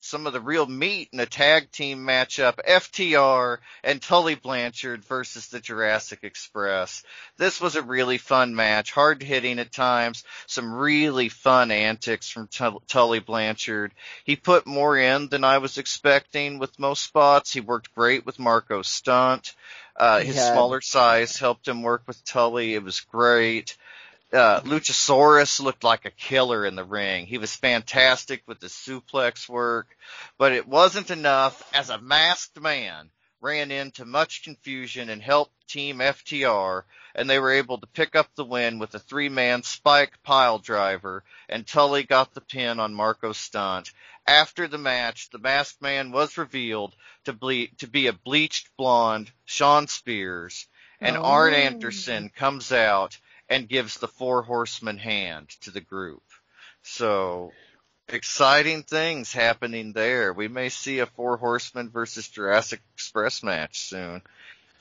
some of the real meat in a tag team matchup, FTR and Tully Blanchard versus the Jurassic Express. This was a really fun match, hard hitting at times, some really fun antics from Tully Blanchard. He put more in than I was expecting with most spots. He worked great with Marko Stunt. Uh, his had... smaller size helped him work with Tully. It was great. Uh, Luchasaurus looked like a killer in the ring. He was fantastic with the suplex work, but it wasn't enough as a masked man ran into much confusion and helped Team FTR, and they were able to pick up the win with a three-man spike pile driver, and Tully got the pin on Marko Stunt. After the match, the masked man was revealed to, ble- to be a bleached blonde Shawn Spears, and oh. Arn Anderson comes out and gives the Four Horsemen hand to the group. So exciting things happening there. We may see a Four Horsemen versus Jurassic Express match soon,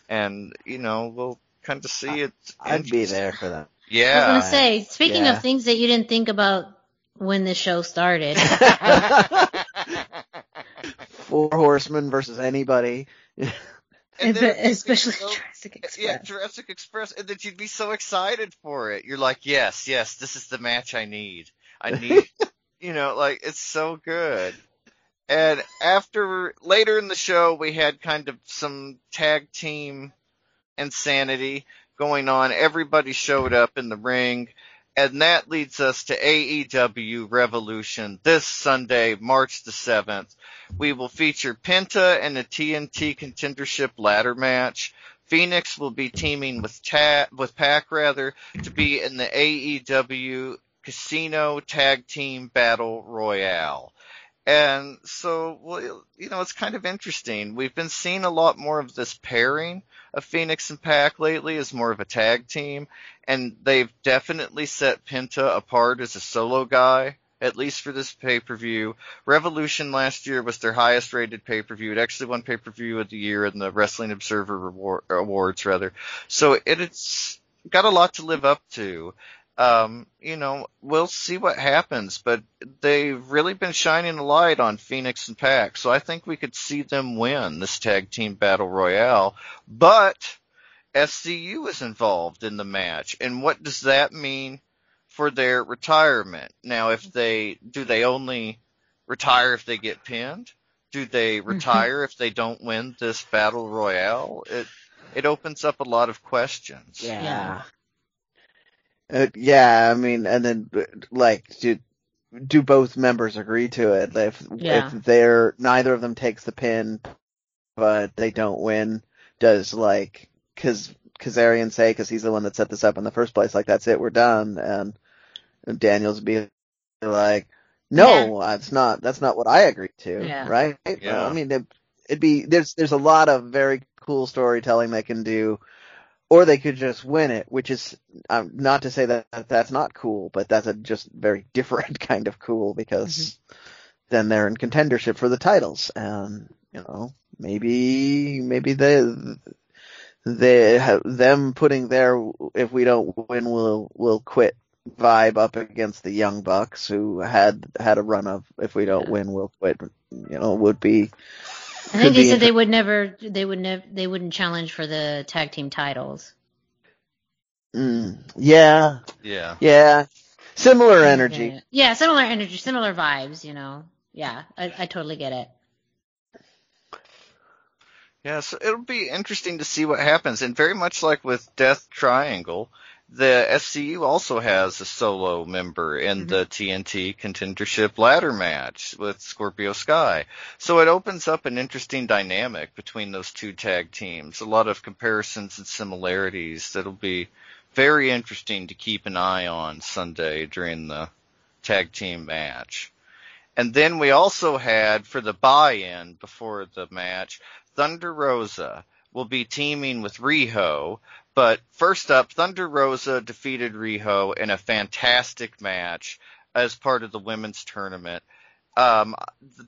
and you know we'll kind of see it. I'd be there for that. Yeah. I was gonna say, speaking yeah. of things that you didn't think about when the show started. Four Horsemen versus anybody. And especially so, Jurassic Express. Yeah, Jurassic Express, and that you'd be so excited for it. You're like, yes, yes, this is the match I need. I need you know, like it's so good. And after later in the show, we had kind of some tag team insanity going on. Everybody showed up in the ring. And that leads us to AEW Revolution this Sunday, March the 7th. We will feature Penta in a TNT contendership ladder match. Fenix will be teaming with Ta- with rather to be in the AEW Casino Tag Team Battle Royale. And so, well, you know, it's kind of interesting. We've been seeing a lot more of this pairing of Fenix and Pac lately as more of a tag team, and they've definitely set Penta apart as a solo guy, at least for this pay-per-view. Revolution last year was their highest rated pay-per-view. It actually won pay-per-view of the year in the Wrestling Observer Awards, rather. So it, it's got a lot to live up to um, you know, we'll see what happens, but they've really been shining a light on Fenix and Pac, so I think we could see them win this tag team battle royale. But SCU is involved in the match, and what does that mean for their retirement? Now, if they do, they only retire if they get pinned. Do they mm-hmm. retire if they don't win this battle royale? It it opens up a lot of questions. Yeah. Uh, yeah, I mean, and then like, do do both members agree to it? If yeah. if they're neither of them takes the pin, but they don't win, does like because Kazarian say because he's the one that set this up in the first place, like that's it, we're done, and, and Daniels be like, no, yeah. that's not that's not what I agreed to, yeah. right? Yeah. I mean, it, it'd be there's there's a lot of very cool storytelling they can do or they could just win it, which is um, not to say that that's not cool, but that's a just very different kind of cool because mm-hmm. then they're in contendership for the titles, and you know maybe maybe they they have them putting their if we don't win we'll we'll quit vibe up against the Young Bucks, who had had a run of "If we don't win, we'll quit." You know, would be. I think they said they would never, they would never, they wouldn't challenge for the tag team titles. Mm, yeah. Yeah. Yeah. Similar energy. Yeah, similar energy, similar vibes. You know. Yeah, I, I totally get it. Yeah, so it'll be interesting to see what happens, and very much like with Death Triangle, the SCU also has a solo member in mm-hmm. the TNT contendership ladder match with Scorpio Sky. So it opens up an interesting dynamic between those two tag teams. A lot of comparisons and similarities that'll be very interesting to keep an eye on Sunday during the tag team match. And then we also had for the buy-in before the match, Thunder Rosa will be teaming with Riho. But first up, Thunder Rosa defeated Riho in a fantastic match as part of the women's tournament. Um, I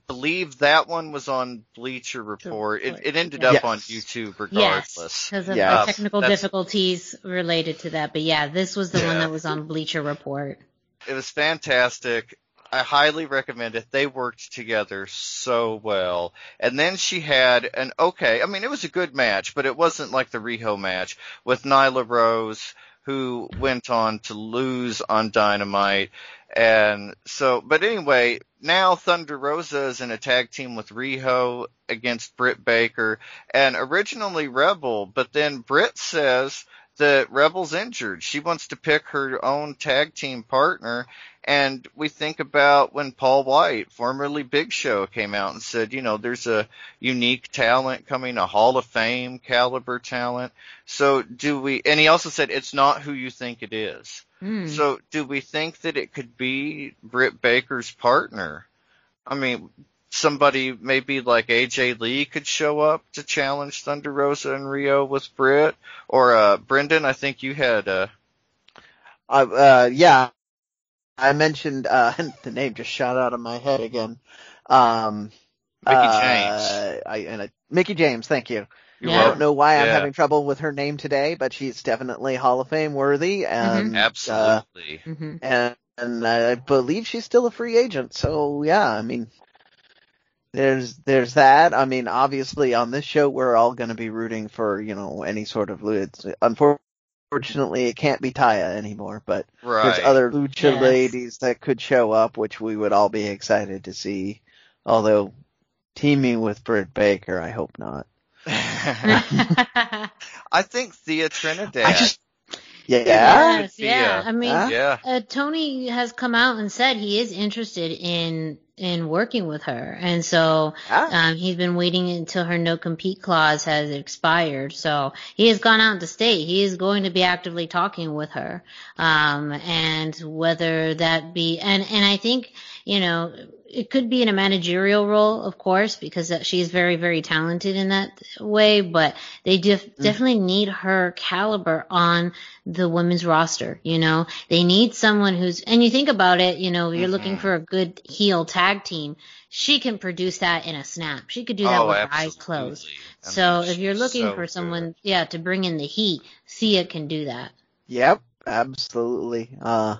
believe that one was on Bleacher Report. It, it ended up on YouTube regardless. Yes, because of yes. technical difficulties related to that. But yeah, this was the yeah. one that was on Bleacher Report. It was fantastic. I highly recommend it. They worked together so well. And then she had an okay, I mean, it was a good match, but it wasn't like the Riho match with Nyla Rose, who went on to lose on Dynamite. And so, but anyway, now Thunder Rosa is in a tag team with Riho against Britt Baker and originally Rebel, but then Britt says that Rebel's injured. She wants to pick her own tag team partner and we think about when Paul White, formerly Big Show, came out and said, you know, there's a unique talent coming, a Hall of Fame caliber talent. So do we, and he also said it's not who you think it is. Mm. So do we think that it could be Britt Baker's partner? I mean, somebody maybe like AJ Lee could show up to challenge Thunder Rosa and Riho with Britt, or uh, Brennan. I think you had uh, uh, uh yeah, I mentioned uh, the name just shot out of my head again. Um, Mickie uh, James. I, and I, Mickie James, thank you. You yeah. don't know why I'm having trouble with her name today, but she's definitely Hall of Fame worthy. And, mm-hmm. Absolutely. Uh, mm-hmm. And, and I believe she's still a free agent. So yeah, I mean, there's there's that. I mean, obviously on this show we're all going to be rooting for you know any sort of. It's unfortunately Unfortunately, it can't be Taya anymore, but right. there's other lucha yes. ladies that could show up, which we would all be excited to see. Although teaming with Britt Baker, I hope not. I think Thea Trinidad. I just, yeah, yes, yeah. I mean, yeah. Uh, Tony has come out and said he is interested in in working with her. And so ah. um, he's been waiting until her no compete clause has expired. So he has gone out to state he is going to be actively talking with her. Um, and whether that be and and I think you know it could be in a managerial role, of course, because she's very, very talented in that way, but they def- mm. definitely need her caliber on the women's roster, you know? They need someone who's, and you think about it, you know, you're mm-hmm. looking for a good heel tag team. She can produce that in a snap. She could do that oh, with her eyes closed. I so if you're looking so for someone, good. yeah, to bring in the heat, Thea can do that. Yep, absolutely. Uh,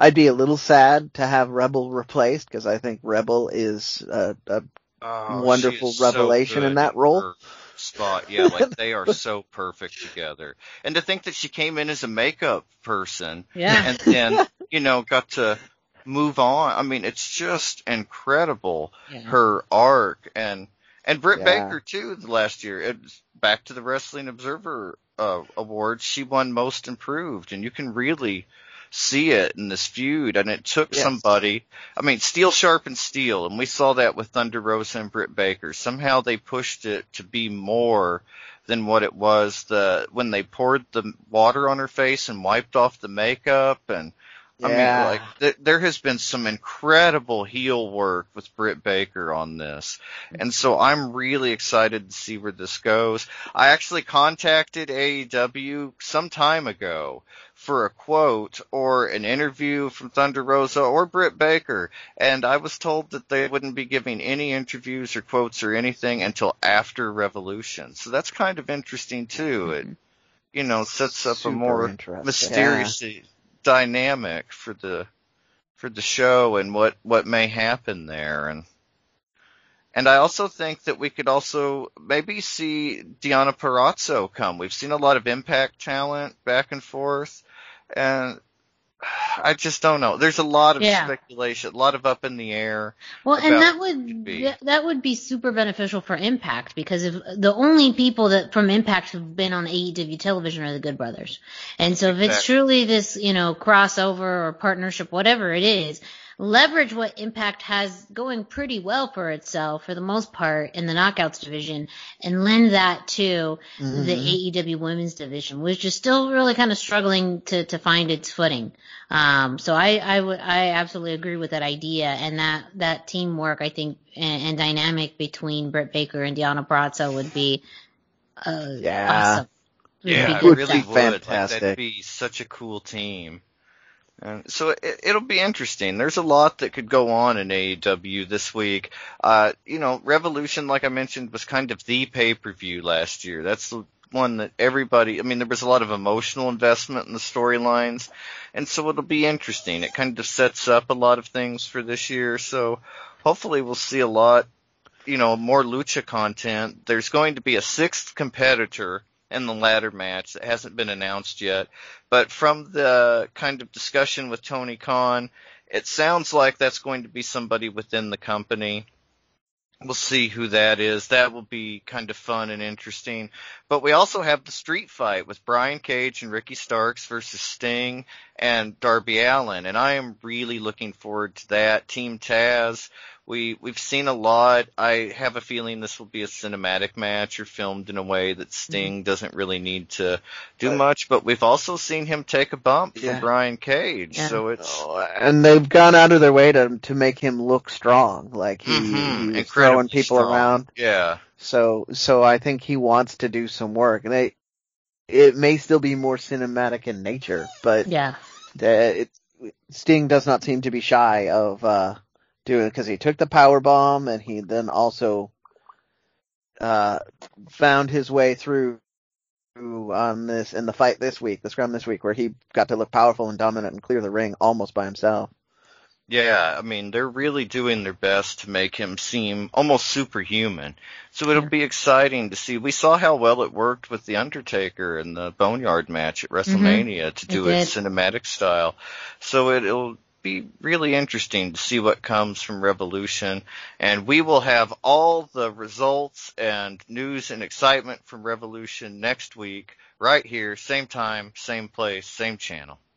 I'd be a little sad to have Rebel replaced because I think Rebel is a, a oh, wonderful revelation so in that role. Spot, yeah, like they are so perfect together. And to think that she came in as a makeup person, yeah, and then you know got to move on. I mean, it's just incredible yeah. her arc and and Britt yeah. Baker too. The last year, it's back to the Wrestling Observer uh, Awards. She won Most Improved, and you can really see it in this feud. And it took yes. somebody, I mean, steel sharpens steel. And we saw that with Thunder Rosa and Britt Baker. Somehow they pushed it to be more than what it was the, when they poured the water on her face and wiped off the makeup and, yeah. I mean, like th- there has been some incredible heel work with Britt Baker on this, mm-hmm. and so I'm really excited to see where this goes. I actually contacted AEW some time ago for a quote or an interview from Thunder Rosa or Britt Baker, and I was told that they wouldn't be giving any interviews or quotes or anything until after Revolution. So that's kind of interesting too. Mm-hmm. It, you know, sets up Super a more mysterious yeah. dynamic for the for the show and what what may happen there and and I also think that we could also maybe see Deonna Purrazzo come. We've seen a lot of impact talent back and forth and I just don't know. There's a lot of yeah. speculation, a lot of up in the air. Well, and that would that would be super beneficial for Impact because if the only people that from Impact have been on AEW television are the Good Brothers, and so if it's truly this you know crossover or partnership, whatever it is, leverage what Impact has going pretty well for itself for the most part in the Knockouts division and lend that to mm-hmm. the AEW Women's division, which is still really kind of struggling to, to find its footing. Um, so I, I would, I absolutely agree with that idea and that, that teamwork, I think, and, and dynamic between Britt Baker and Deonna Purrazzo would be, uh, yeah. awesome. yeah, would really would. Fantastic. Like, that'd be such a cool team. And so it, it'll be interesting. There's a lot that could go on in AEW this week. Uh, you know, Revolution, like I mentioned, was kind of the pay per view last year. That's the one that everybody, I mean, there was a lot of emotional investment in the storylines. And so it'll be interesting. It kind of sets up a lot of things for this year. So hopefully we'll see a lot, you know, more lucha content. There's going to be a sixth competitor in the ladder match that hasn't been announced yet. But from the kind of discussion with Tony Khan, it sounds like that's going to be somebody within the company. We'll see who that is. That will be kind of fun and interesting. But we also have the street fight with Brian Cage and Ricky Starks versus Sting and Darby Allin. And I am really looking forward to that. Team Taz we we've seen a lot. I have a feeling this will be a cinematic match or filmed in a way that Sting mm-hmm. doesn't really need to do much. But we've also seen him take a bump yeah. from Brian Cage, yeah. so it's oh, and they've gone out of their way to to make him look strong, like he, mm-hmm. he's throwing people strong. around. Yeah. So so I think he wants to do some work, and they it may still be more cinematic in nature, but yeah, the, it, Sting does not seem to be shy of. uh doing because he took the power bomb and he then also uh, found his way through on this in the fight this week, the scrum this week, where he got to look powerful and dominant and clear the ring almost by himself. Yeah, I mean they're really doing their best to make him seem almost superhuman. So it'll be exciting to see. We saw how well it worked with the Undertaker in the Boneyard match at mm-hmm. WrestleMania mm-hmm. to do it, it cinematic style. So it, it'll be really interesting to see what comes from Revolution. And we will have all the results and news and excitement from Revolution next week, right here, same time, same place, same channel.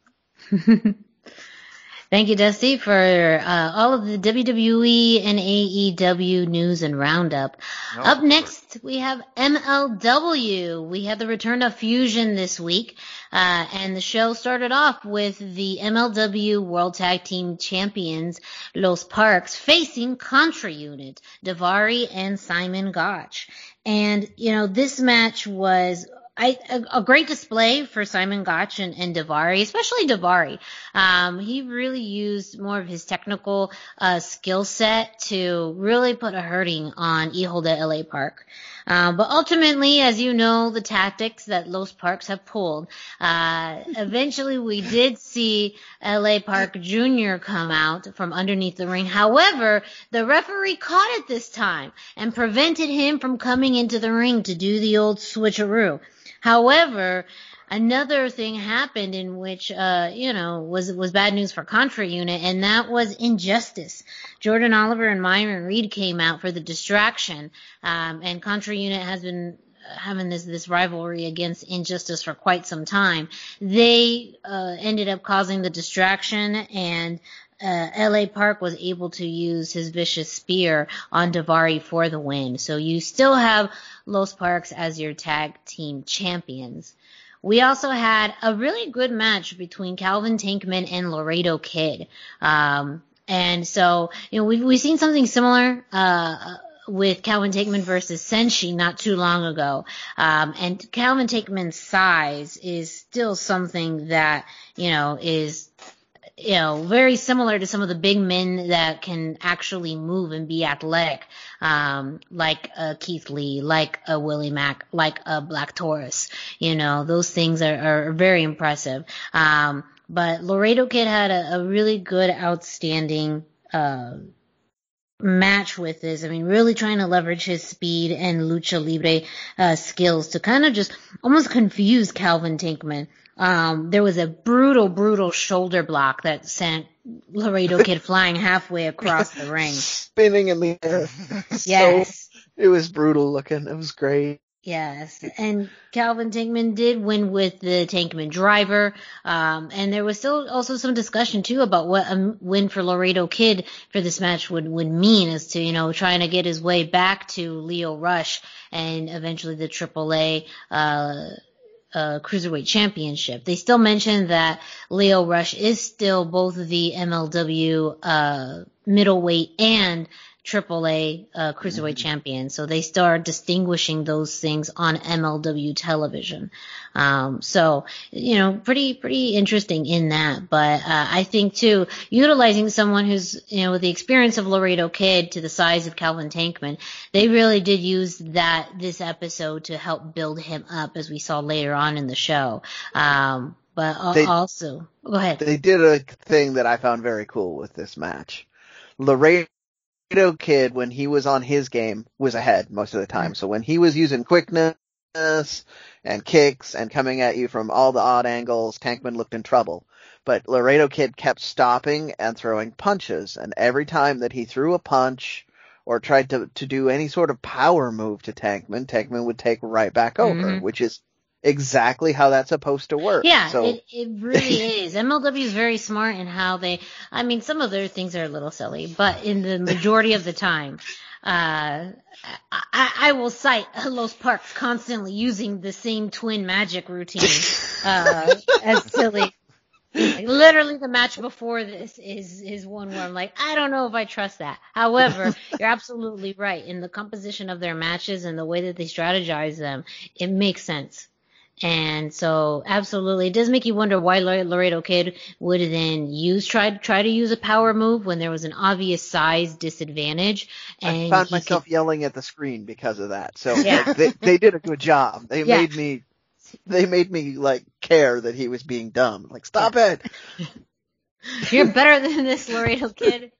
Thank you, Dusty, for uh, all of the WWE and AEW news and roundup. No, Up next, we have MLW. We had the return of Fusion this week, uh, and the show started off with the MLW World Tag Team Champions, Los Parks, facing Contra Unit, Daivari and Simon Gotch. And, you know, this match was I, a, a, great display for Simon Gotch and, and Daivari, especially Daivari. Um, he really used more of his technical uh, skill set to really put a hurting on de LA Park. Uh, but ultimately, as you know, the tactics that Los Parks have pulled, uh, eventually we did see LA Park Jr. come out from underneath the ring. However, the referee caught it this time and prevented him from coming into the ring to do the old switcheroo. However, another thing happened in which, uh, you know, was, was bad news for Contra Unit, and that was injustice. Jordan Oliver and Myron Reed came out for the distraction, um, and Contra Unit has been having this this rivalry against injustice for quite some time. They uh, ended up causing the distraction, and uh, LA Park was able to use his vicious spear on Daivari for the win. So you still have Los Parks as your tag team champions. We also had a really good match between Calvin Tankman and Laredo Kid. Um, and so, you know, we've, we've seen something similar, uh, with Calvin Tankman versus Zenshi not too long ago. Um, and Calvin Tankman's size is still something that, you know, is you know, very similar to some of the big men that can actually move and be athletic, um, like uh, Keith Lee, like a Willie Mack, like a Black Taurus. You know, those things are, are very impressive. Um, but Laredo Kid had a, a really good, outstanding uh, match with this. I mean, really trying to leverage his speed and lucha libre uh, skills to kind of just almost confuse Calvin Tankman. Um, there was a brutal, brutal shoulder block that sent Laredo Kid flying halfway across the ring, spinning in the air. Yes, so, it was brutal looking. It was great. Yes, and Calvin Tankman did win with the Tankman driver, um, and there was still also some discussion too about what a win for Laredo Kid for this match would would mean, as to you know trying to get his way back to Leo Rush and eventually the AAA uh, uh, Cruiserweight Championship. They still mentioned that Leo Rush is still both the MLW uh, middleweight and AAA uh, cruiserweight mm-hmm. champion. So they start distinguishing those things on MLW television. Um, so you know, pretty pretty interesting in that. But uh, I think too, utilizing someone who's you know with the experience of Laredo Kid to the size of Calvin Tankman, they really did use that this episode to help build him up, as we saw later on in the show. Um, but they, also, go ahead. They did a thing that I found very cool with this match. Laredo Kid, when he was on his game, was ahead most of the time. So when he was using quickness and kicks and coming at you from all the odd angles, Tankman looked in trouble. But Laredo Kid kept stopping and throwing punches, and every time that he threw a punch or tried to, to do any sort of power move to Tankman, Tankman would take right back over, mm-hmm. which is exactly how that's supposed to work. Yeah, so. it, it really is. MLW is very smart in how they, I mean, some of their things are a little silly, but in the majority of the time, uh, I, I will cite Los Parks constantly using the same twin magic routine, uh, as silly. Literally the match before this is is one where I'm like, I don't know if I trust that. However, you're absolutely right. In the composition of their matches and the way that they strategize them, it makes sense. And so absolutely, it does make you wonder why Laredo Kid would then use try try to use a power move when there was an obvious size disadvantage. And I found myself could... yelling at the screen because of that. So yeah. they, they did a good job. They yeah. made me they made me like care that he was being dumb. Like stop it. You're better than this, Laredo Kid.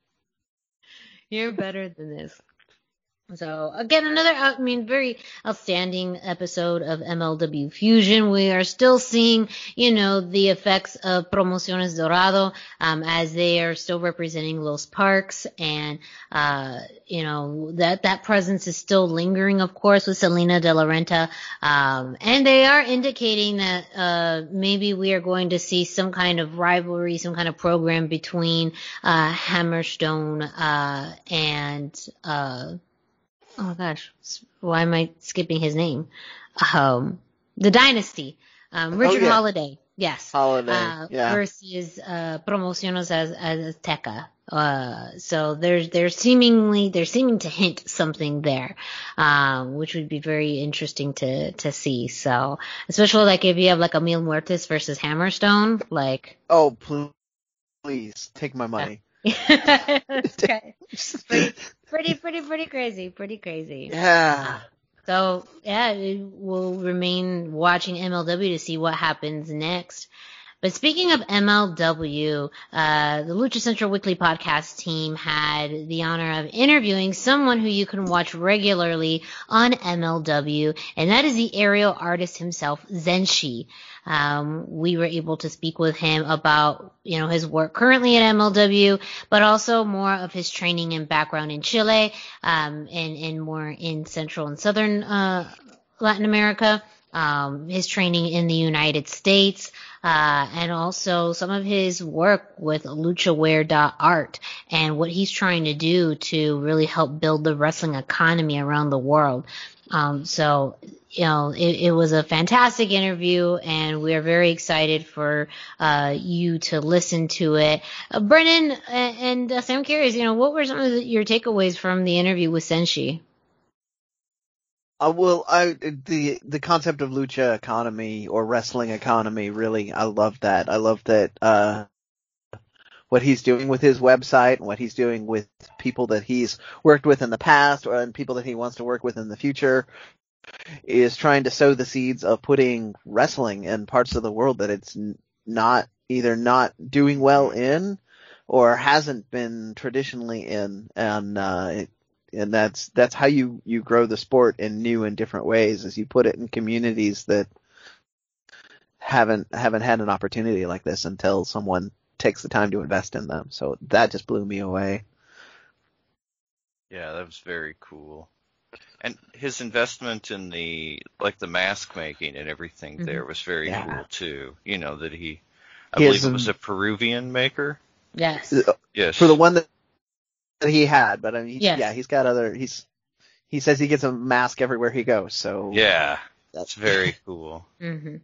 You're better than this. So again, another, I mean, very outstanding episode of MLW Fusion. We are still seeing, you know, the effects of Promociones Dorado, um, as they are still representing Los Parks and, uh, you know, that, that presence is still lingering, of course, with Salina de la Renta. Um, and they are indicating that, uh, maybe we are going to see some kind of rivalry, some kind of program between, uh, Hammerstone, uh, and, uh, oh gosh, why am I skipping his name? Um, the Dynasty, um, Richard oh, yeah. Holliday. Yes. Holliday. Uh, yeah. Versus, uh, Promociones as, as Azteca. Uh, so there's, there's seemingly, they're seeming to hint something there, um, which would be very interesting to, to see. So, especially like if you have like a Mil Muertes versus Hammerstone, like. Oh, please, please take my money. pretty, pretty, pretty, pretty crazy. Pretty crazy. Yeah. So yeah, we'll remain watching MLW to see what happens next. But speaking of MLW, uh, the Lucha Central Weekly podcast team had the honor of interviewing someone who you can watch regularly on MLW, and that is the aerial artist himself, Zenshi. Um, we were able to speak with him about, you know, his work currently at MLW, but also more of his training and background in Chile, um, and, and more in Central and Southern, uh, Latin America. Um, his training in the United States, uh, and also some of his work with luchaware.art and what he's trying to do to really help build the wrestling economy around the world. Um, so, you know, it, it, was a fantastic interview and we are very excited for, uh, you to listen to it. Uh, Brennan and, and uh, so I'm curious, you know, what were some of the, your takeaways from the interview with Zenshi? Uh, well, I the the concept of lucha economy or wrestling economy really, I love that. I love that uh, what he's doing with his website and what he's doing with people that he's worked with in the past or and people that he wants to work with in the future is trying to sow the seeds of putting wrestling in parts of the world that it's not either not doing well in or hasn't been traditionally in, and uh, and that's that's how you you grow the sport in new and different ways, as you put it in communities that haven't haven't had an opportunity like this until someone takes the time to invest in them. So that just blew me away. Yeah, that was very cool. And his investment in the like the mask making and everything mm-hmm. there was very yeah. cool too. You know that he, I he believe it was a Peruvian maker. Yes. Uh, yes. For the one that, that he had, but I mean, yes. yeah, he's got other. He's he says he gets a mask everywhere he goes. So yeah, that's very cool. mm-hmm.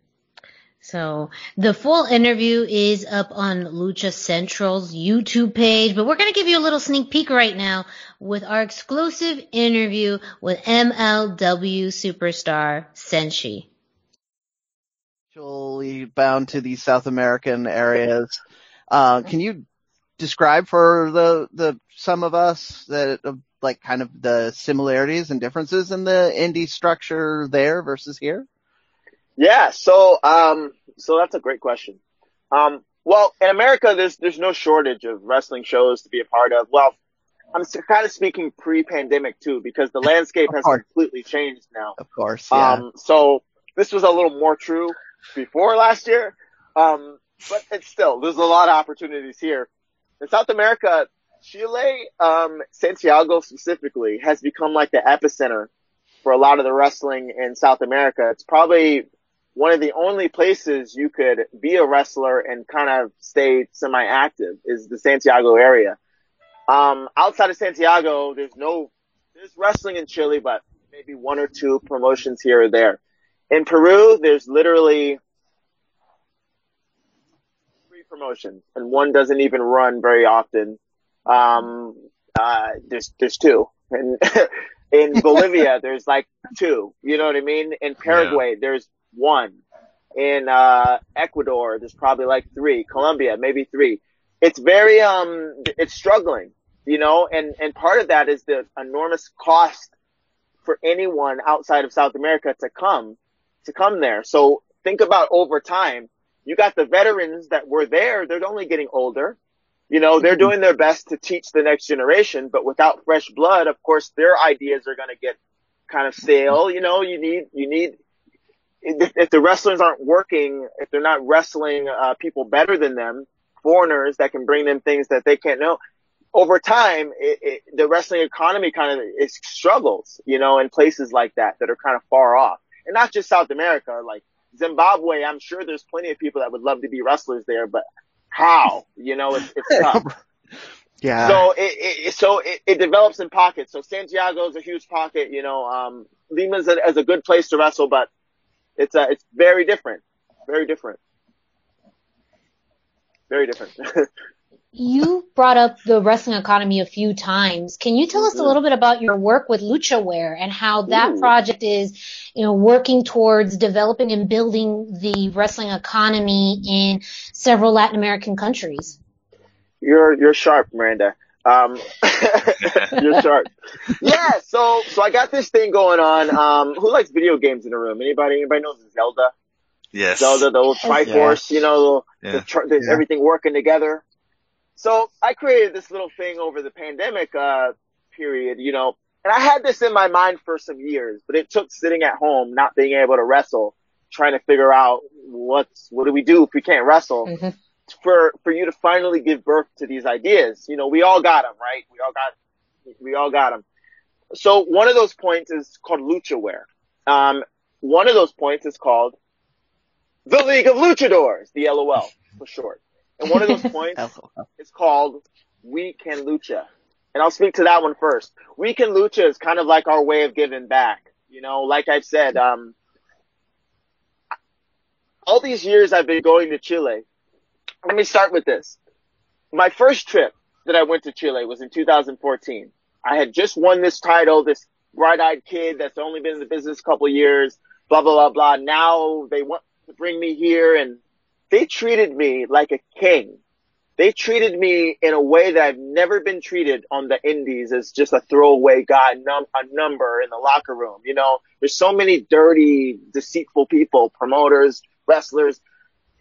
So the full interview is up on Lucha Central's YouTube page, but we're going to give you a little sneak peek right now with our exclusive interview with MLW superstar Zenshi. Actually bound to these South American areas. Uh, can you describe for the, the, some of us that, like kind of the similarities and differences in the indie structure there versus here? Yeah, so um, so that's a great question. Um, well, in America, there's there's no shortage of wrestling shows to be a part of. Well, I'm kind of speaking pre-pandemic too, because the landscape has completely changed now. Of course, yeah. Um, so this was a little more true before last year, um, but it's still there's a lot of opportunities here. In South America, Chile, um, Santiago specifically, has become like the epicenter for a lot of the wrestling in South America. It's probably one of the only places you could be a wrestler and kind of stay semi-active is the Santiago area. Um, outside of Santiago, there's no, there's wrestling in Chile, but maybe one or two promotions here or there. In Peru, there's literally promotions and one doesn't even run very often. Um, uh, there's, there's two. And in Bolivia, there's like two. You know what I mean? In Paraguay, yeah. there's one. In uh, Ecuador, there's probably like three. Colombia, maybe three. It's very um, it's struggling, you know, and and part of that is the enormous cost for anyone outside of South America to come to come there. So think about over time. You got the veterans that were there; they're only getting older. You know, they're doing their best to teach the next generation, but without fresh blood, of course, their ideas are going to get kind of stale. You know, you need you need if, if the wrestlers aren't working, if they're not wrestling uh, people better than them, foreigners that can bring them things that they can't know, over time, it, it, the wrestling economy kind of it struggles, you know, in places like that that are kind of far off, and not just South America, like Zimbabwe. I'm sure there's plenty of people that would love to be wrestlers there, but how? You know, it's, it's tough. Yeah. So it, it so it, it, develops in pockets. So Santiago is a huge pocket. You know, um, Lima's a, is a good place to wrestle, but it's uh, it's very different, very different, very different. you brought up the wrestling economy a few times. Can you tell us mm-hmm. a little bit about your work with LuchaWare and how that Ooh. project is, you know, working towards developing and building the wrestling economy in several Latin American countries? You're you're sharp, Miranda. Um, you're sharp. Yeah, so so I got this thing going on. Um, who likes video games in the room? Anybody? Anybody knows Zelda? Yes. Zelda, the old Triforce, yeah. you know, yeah. the, tr- the, yeah. everything working together. So I created this little thing over the pandemic uh, period, you know, and I had this in my mind for some years, but it took sitting at home, not being able to wrestle, trying to figure out what's what do we do if we can't wrestle. Mm-hmm for for you to finally give birth to these ideas. You know, we all got them, right? We all got we all got them. So one of those points is called LuchaWare. Um, one of those points is called the League of Luchadors, the LOL for short. And one of those points is called We Can Lucha. And I'll speak to that one first. We Can Lucha is kind of like our way of giving back. You know, like I've said, um, all these years I've been going to Chile let me start with this. My first trip that I went to Chile was in 2014. I had just won this title, this bright-eyed kid that's only been in the business a couple years, blah, blah, blah, blah. Now they want to bring me here and they treated me like a king. They treated me in a way that I've never been treated on the indies as just a throwaway guy, num- a number in the locker room. You know, there's so many dirty, deceitful people, promoters, wrestlers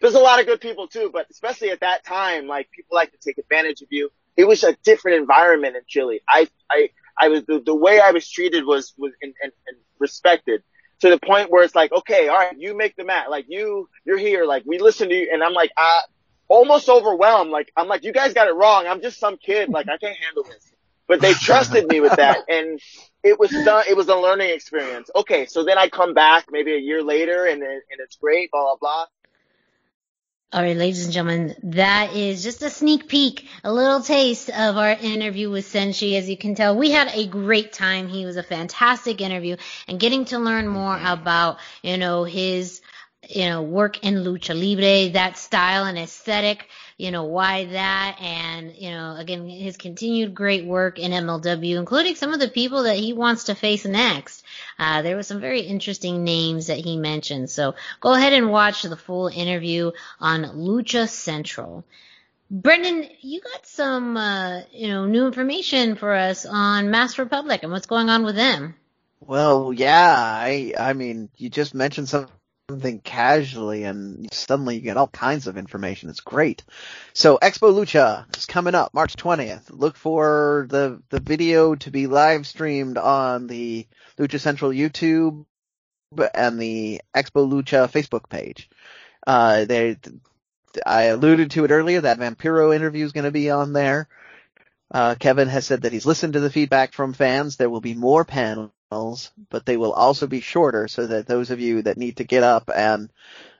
there's a lot of good people too, but especially at that time, like people like to take advantage of you. It was a different environment in Chile. I, I, I was, the, the way I was treated was, was, and, and, and respected to the point where it's like, okay, all right, you make the mat. Like you, you're here. Like we listen to you. And I'm like, I almost overwhelmed. Like, I'm like, you guys got it wrong. I'm just some kid. Like I can't handle this. But they trusted me with that. And it was done. It was a learning experience. Okay. So then I come back maybe a year later and, and it's great, blah, blah, blah. All right, ladies and gentlemen, that is just a sneak peek, a little taste of our interview with Zenshi. As you can tell, we had a great time. He was a fantastic interview and getting to learn more mm-hmm. about, you know, his, you know, work in lucha libre, that style and aesthetic, you know, why that and, you know, again, his continued great work in MLW, including some of the people that he wants to face next. Uh, there were some very interesting names that he mentioned. So go ahead and watch the full interview on Lucha Central. Brennan, you got some, uh, you know, new information for us on Masked Republic and what's going on with them. Well, yeah, I, I mean, you just mentioned some something casually and suddenly you get all kinds of information. It's great. So Expo Lucha is coming up March 20th. Look for the, the video to be live streamed on the Lucha Central YouTube and the Expo Lucha Facebook page. Uh, they, I alluded to it earlier, that Vampiro interview is going to be on there. Uh, Kevin has said that he's listened to the feedback from fans. There will be more panels but they will also be shorter so that those of you that need to get up and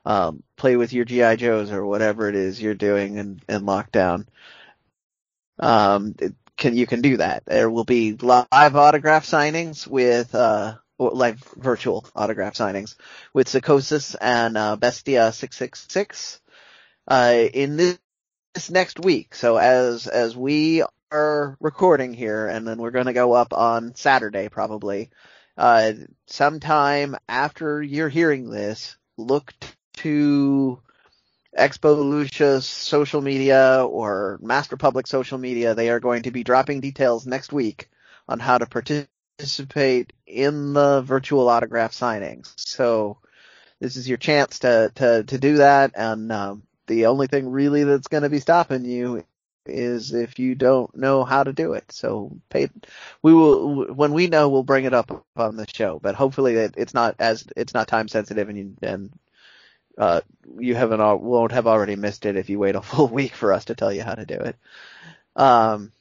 um, play with your GI Joes or whatever it is you're doing in, in lockdown, um, can you can do that. There will be live autograph signings with uh, live virtual autograph signings with Psicosis and uh, Bestia six six six uh, in this, this next week. So as as we are recording here, and then we're going to go up on Saturday probably. Uh, sometime after you're hearing this, look to Expo Lucha's social media or Masked Republic social media. They are going to be dropping details next week on how to participate in the virtual autograph signings. So this is your chance to to to do that, and um, the only thing really that's going to be stopping you is if you don't know how to do it. So pay, we will, when we know, we'll bring it up on the show, but hopefully it, it's not as, it's not time sensitive and you, and, uh, you haven't, won't have already missed it if you wait a full week for us to tell you how to do it. Um,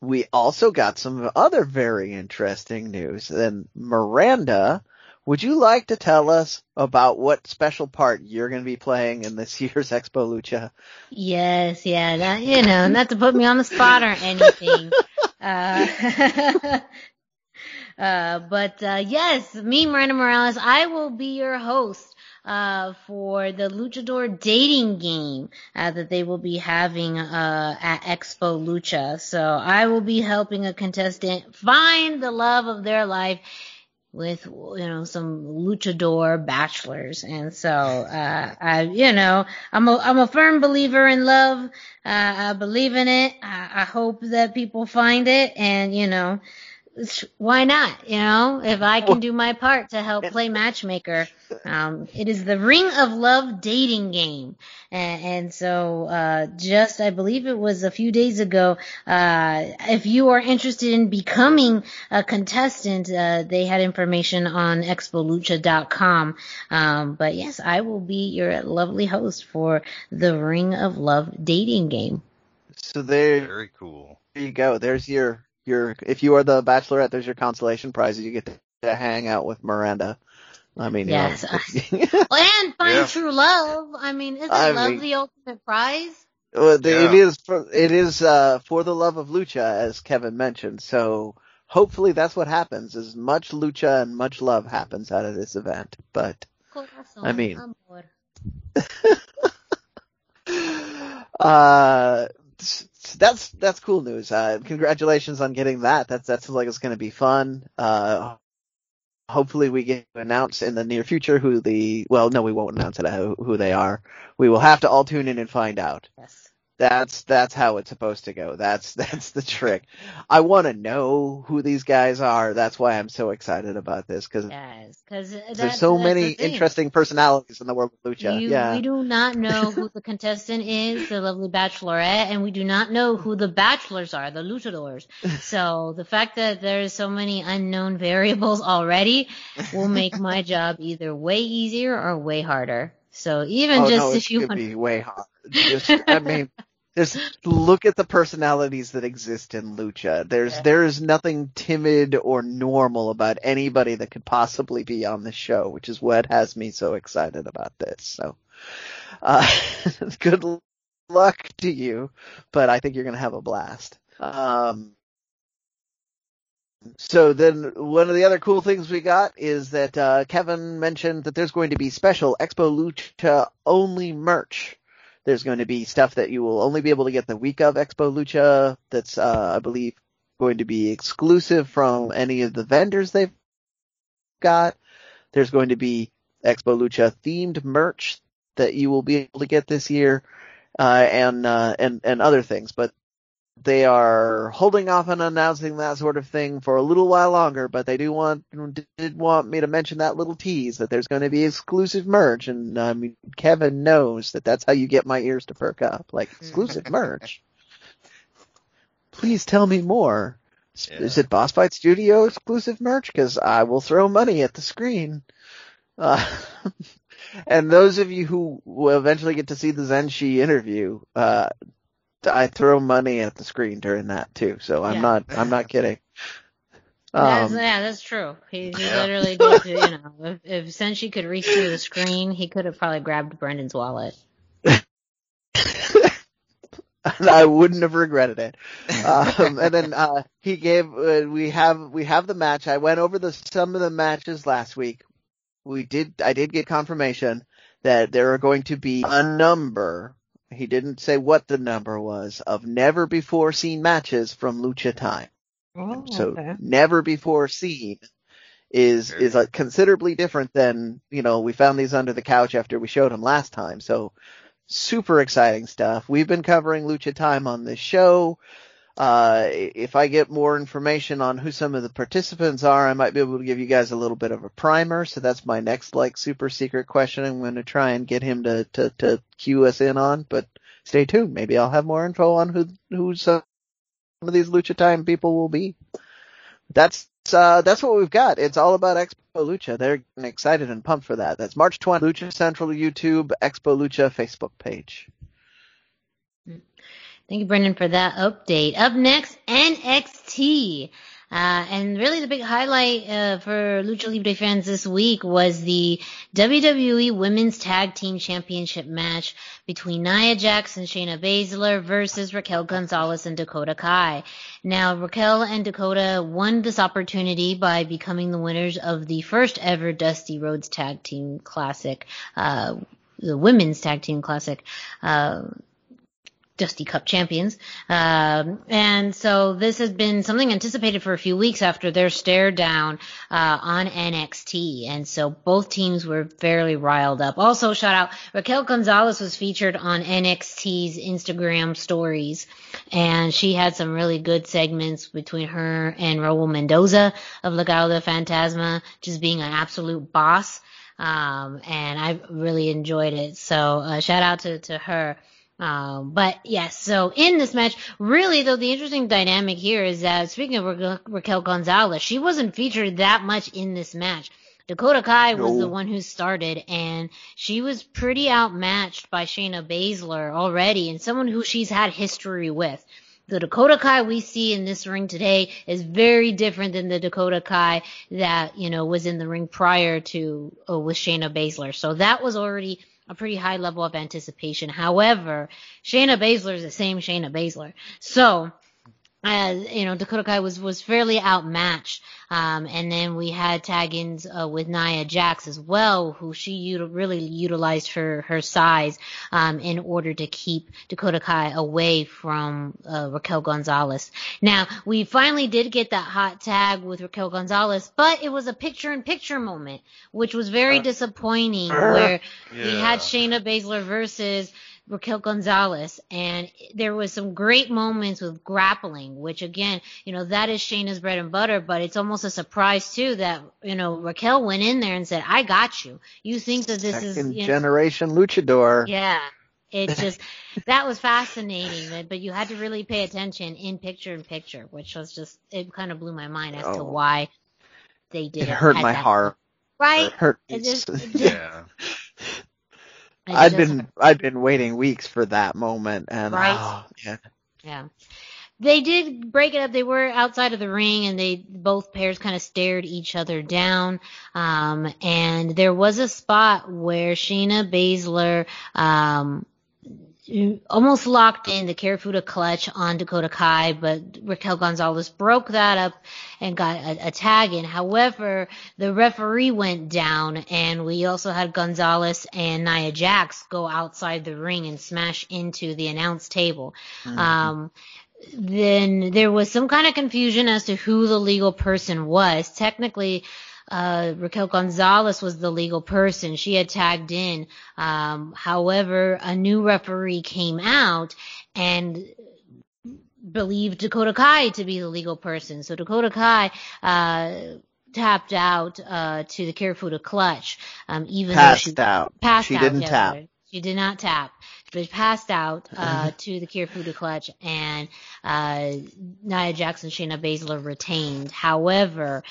we also got some other very interesting news. And Miranda, would you like to tell us about what special part you're going to be playing in this year's Expo Lucha? Yes, yeah, that, you know, not to put me on the spot or anything. uh, uh, but uh, yes, me, Miranda Morales, I will be your host uh, for the Luchador dating game uh, that they will be having uh, at Expo Lucha. So I will be helping a contestant find the love of their life with you know some luchador bachelors. And so uh i you know i'm a i'm a firm believer in love. Uh i believe in it. I, I hope that people find it. And you know why not? You know, if I can do my part to help play matchmaker, um, it is the Ring of Love dating game. And, and so, uh, just, I believe it was a few days ago, uh, if you are interested in becoming a contestant, uh, they had information on expolucha.com. Um, but yes, I will be your lovely host for the Ring of Love dating game. So there, very cool. There you go. There's your your if you are the bachelorette, there's your consolation prize. You get to, to hang out with Miranda. I mean, yes, you know. and find yeah. true love. I mean, isn't I love mean, the ultimate prize? Well, the, yeah. it is for it is uh, for the love of lucha, as Kevin mentioned. So hopefully that's what happens. As much lucha and much love happens out of this event. But Corazon, I mean, uh, that's that's cool news. Uh, congratulations on getting that. That's that sounds like it's going to be fun. Uh, hopefully we get to announce in the near future who the well, no, we won't announce it who, who they are. We will have to all tune in and find out. Yes. That's that's how it's supposed to go. That's that's the trick. I want to know who these guys are. That's why I'm so excited about this because yes, there's so many interesting personalities in the world of lucha. You, yeah, we do not know who the contestant is, the lovely bachelorette, and we do not know who the bachelors are, the luchadors. So the fact that there's so many unknown variables already will make my job either way easier or way harder. So even oh, just no, if you want be way hard. Just, I mean, just look at the personalities that exist in lucha. There's yeah. there is nothing timid or normal about anybody that could possibly be on the show, which is what has me so excited about this. So, uh, good luck to you, but I think you're gonna have a blast. Um, so then one of the other cool things we got is that uh, Kevin mentioned that there's going to be special Expo Lucha only merch. There's going to be stuff that you will only be able to get the week of Expo Lucha that's uh, I believe going to be exclusive from any of the vendors they've got. There's going to be Expo Lucha themed merch that you will be able to get this year, uh, and, uh, and, and other things. But they are holding off on announcing that sort of thing for a little while longer, but they do want did want me to mention that little tease that there's going to be exclusive merch, and I mean Kevin knows that that's how you get my ears to perk up, like exclusive merch. Please tell me more. Yeah. Is it Boss Fight Studio exclusive merch? Because I will throw money at the screen. Uh, and those of you who will eventually get to see the Zenshi interview, uh, I throw money at the screen during that too. So I'm yeah. not I'm not kidding. Um, that's, yeah, that's true. He, he literally did. You know, if, if Zenshi could reach through the screen, he could have probably grabbed Brennan's wallet. I wouldn't have regretted it. Um, and then uh, he gave. Uh, we have we have the match. I went over the some of the matches last week. We did. I did get confirmation that there are going to be a number he didn't say what the number was of never before seen matches from Lucha Time. Oh, so okay. never before seen is is a considerably different than you know we found these under the couch after we showed them last time. So super exciting stuff. We've been covering Lucha Time on this show. Uh, if I get more information on who some of the participants are, I might be able to give you guys a little bit of a primer. So that's my next like super secret question. I'm going to try and get him to, to, to cue us in on, but stay tuned. Maybe I'll have more info on who, who some of these Lucha Time people will be. That's, uh, that's what we've got. It's all about Expo Lucha. They're excited and pumped for that. That's March 20th, Lucha Central YouTube, Expo Lucha Facebook page. Thank you, Brennan, for that update. Up next, NXT. Uh, and really the big highlight uh, for Lucha Libre fans this week was the WWE Women's Tag Team Championship match between Nia Jax and Shayna Baszler versus Raquel Gonzalez and Dakota Kai. Now, Raquel and Dakota won this opportunity by becoming the winners of the first ever Dusty Rhodes Tag Team Classic, uh, the Women's Tag Team Classic. Dusty Cup champions. Um, and so this has been something anticipated for a few weeks after their stare down uh, on NXT. And so both teams were fairly riled up. Also, shout out Raquel Gonzalez was featured on NXT's Instagram stories, and she had some really good segments between her and Raul Mendoza of Legado del Fantasma, just being an absolute boss. Um, and I really enjoyed it. So uh, shout out to to her. Um, but yes, so in this match, really though, the interesting dynamic here is that speaking of Ra- Raquel Gonzalez, she wasn't featured that much in this match. Dakota Kai no. was the one who started, and she was pretty outmatched by Shayna Baszler already, and someone who she's had history with. The Dakota Kai we see in this ring today is very different than the Dakota Kai that, you know, was in the ring prior to, uh, with Shayna Baszler. So that was already a pretty high level of anticipation. However, Shayna Baszler is the same Shayna Baszler. So, as you know, Dakota Kai was was fairly outmatched. Um, and then we had tag-ins uh, with Nia Jax as well, who she util- really utilized her her size um, in order to keep Dakota Kai away from uh, Raquel Gonzalez. Now we finally did get that hot tag with Raquel Gonzalez, but it was a picture-in-picture moment, which was very uh, disappointing, where yeah. we had Shayna Baszler versus Raquel Gonzalez, and there was some great moments with grappling, which again, you know, that is Shayna's bread and butter. But it's almost a surprise too that you know Raquel went in there and said, "I got you." You think that this Second is you generation luchador? Yeah, it just that was fascinating, but you had to really pay attention in picture in picture, which was just it kind of blew my mind as oh. to why they did it. It hurt my heart. Right? It hurt. It just, it just, yeah. I'd been I'd been waiting weeks for that moment, and right? Oh, yeah, yeah. They did break it up. They were outside of the ring, and they both pairs kind of stared each other down. Um, and there was a spot where Shayna Baszler um, almost locked in the Kirifuda clutch on Dakota Kai, but Raquel Gonzalez broke that up and got a, a, tag in. However, the referee went down and we also had Gonzalez and Nia Jax go outside the ring and smash into the announce table. Mm-hmm. Um, then there was some kind of confusion as to who the legal person was. Technically, uh, Raquel Gonzalez was the legal person. She had tagged in. Um, however, a new referee came out and believed Dakota Kai to be the legal person. So Dakota Kai, uh, tapped out, uh, to the Kirifuda clutch, um, even passed though she out. Passed she out. didn't yeah, tap. She did not tap. But passed out uh, to the Kirifuda clutch, and uh, Nia Jax and, Shayna Baszler retained. However,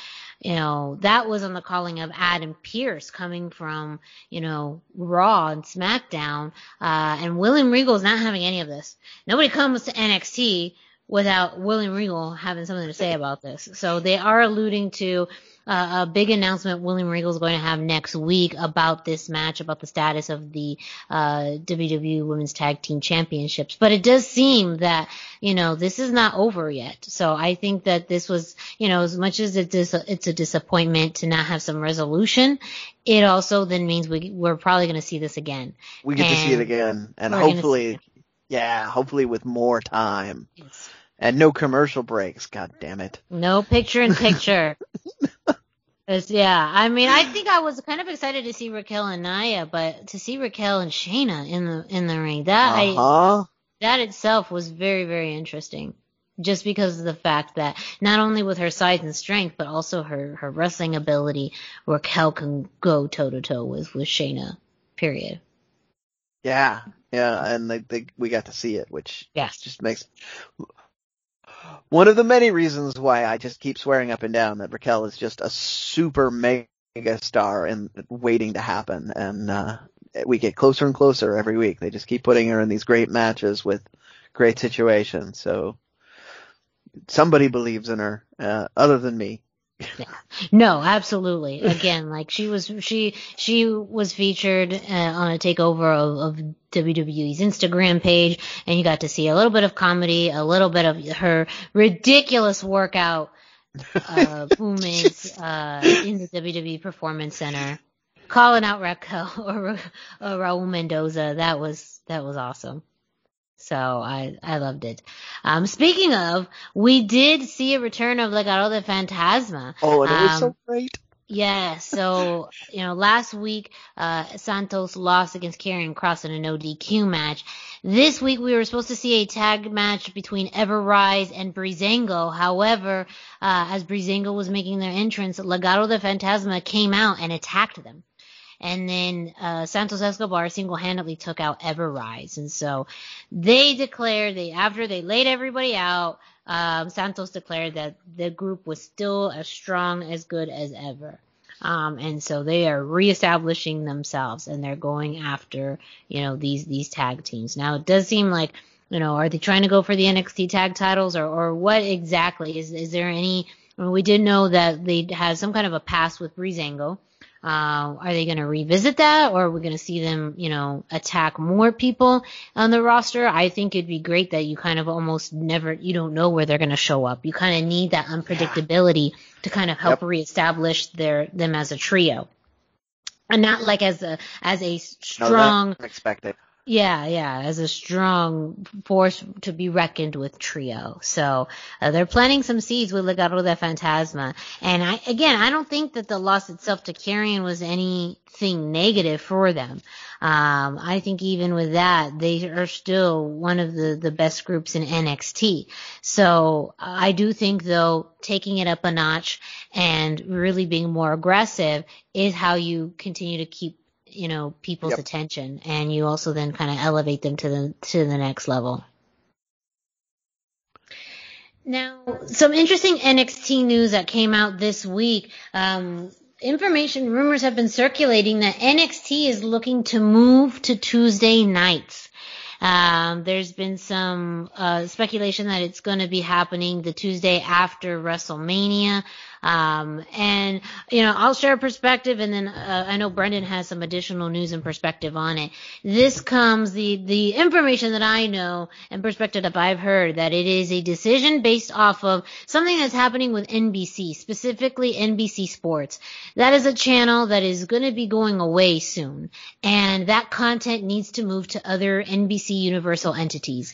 you know, that was on the calling of Adam Pearce coming from, you know, Raw and SmackDown. Uh, and William Regal's not having any of this. Nobody comes to NXT without William Regal having something to say about this. So they are alluding to uh, a big announcement William Regal is going to have next week about this match, about the status of the uh, WWE Women's Tag Team Championships. But it does seem that you know this is not over yet. So I think that this was you know as much as it's a, it's a disappointment to not have some resolution, it also then means we we're probably going to see this again. We get and to see it again, and hopefully, yeah, hopefully with more time. Yes. And no commercial breaks, god damn it. No picture in picture. Yeah, I mean, I think I was kind of excited to see Raquel and Nia, but to see Raquel and Shayna in the in the ring, that uh-huh. I that itself was very very interesting. Just because of the fact that not only with her size and strength, but also her her wrestling ability, Raquel can go toe to toe with with Shayna. Period. Yeah, yeah, and they, they, we got to see it, which yes. just makes one of the many reasons why I just keep swearing up and down that Raquel is just a super mega star and waiting to happen. And, uh, we get closer and closer every week. They just keep putting her in these great matches with great situations. So somebody believes in her, uh, other than me. No, absolutely. Again, like she was, she she was featured uh, on a takeover of, of WWE's Instagram page, and you got to see a little bit of comedy, a little bit of her ridiculous workout uh, movements uh, in the WWE Performance Center, calling out Raquel or, or Raul Mendoza. That was that was awesome. So I I loved it. Um, speaking of, we did see a return of Legado del Fantasma. Oh, and it um, was so great. Yeah, so you know, last week uh, Santos lost against Karrion Cross in a no DQ match. This week we were supposed to see a tag match between Ever-Rise and Breezango. However, uh, as Breezango was making their entrance, Legado del Fantasma came out and attacked them and then uh, Santos Escobar single-handedly took out Ever-Rise, and so they declared they after they laid everybody out, um, Santos declared that the group was still as strong, as good as ever. Um, and so they are reestablishing themselves and they're going after, you know, these, these tag teams. Now it does seem like, you know, are they trying to go for the NXT tag titles or, or what exactly? Is, is there any, I mean, we did know that they had some kind of a pass with Breezango. Uh, are they going to revisit that, or are we going to see them, you know, attack more people on the roster? I think it'd be great that you kind of almost never, you don't know where they're going to show up. You kind of need that unpredictability yeah. to kind of help yep. reestablish their them as a trio, and not like as a as a strong no, expected. Yeah, yeah, as a strong force to be reckoned with trio. So uh, they're planting some seeds with Legado de Fantasma. And I, again, I don't think that the loss itself to Karrion was anything negative for them. Um, I think even with that, they are still one of the, the best groups in NXT. So I do think though, taking it up a notch and really being more aggressive is how you continue to keep you know people's yep. attention and you also then kind of elevate them to the to the next level now some interesting nxt news that came out this week um, information rumors have been circulating that nxt is looking to move to tuesday nights um, there's been some uh, speculation that it's going to be happening the Tuesday after WrestleMania. Um, and, you know, I'll share a perspective and then, uh, I know Brennan has some additional news and perspective on it. This comes, the, the information that I know and perspective that I've heard that it is a decision based off of something that's happening with NBC, specifically NBC Sports. That is a channel that is going to be going away soon. And that content needs to move to other NBC Universal entities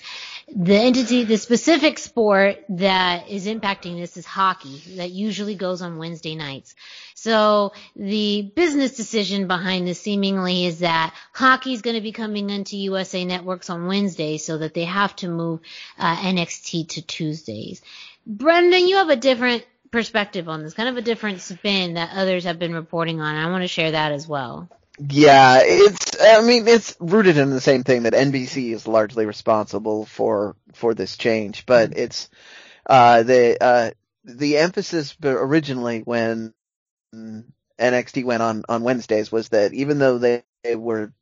the entity, the specific sport that is impacting this is hockey that usually goes on Wednesday nights. So the business decision behind this seemingly is that hockey is going to be coming into USA networks on Wednesday so that they have to move uh, NXT to Tuesdays. Brennan, you have a different perspective on this, kind of a different spin that others have been reporting on. I want to share that as well. Yeah, it's. I mean, it's rooted in the same thing that NBC is largely responsible for for this change, but mm-hmm. it's uh, the uh, the emphasis originally when NXT went on on Wednesdays was that even though they, they were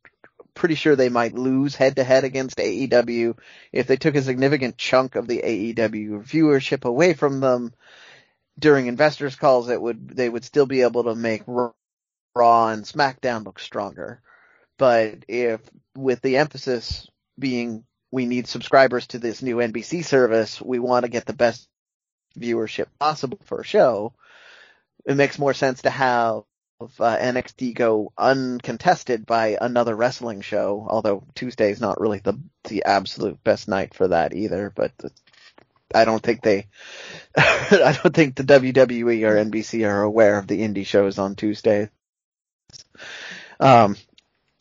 pretty sure they might lose head to head against AEW if they took a significant chunk of the AEW viewership away from them during investors calls it would they would still be able to make Raw and SmackDown look stronger. But if with the emphasis being we need subscribers to this new NBC service, we want to get the best viewership possible for a show, it makes more sense to have uh, NXT go uncontested by another wrestling show. Although Tuesday is not really the the absolute best night for that either. But I don't think they, I don't think the WWE or NBC are aware of the indie shows on Tuesday. Um,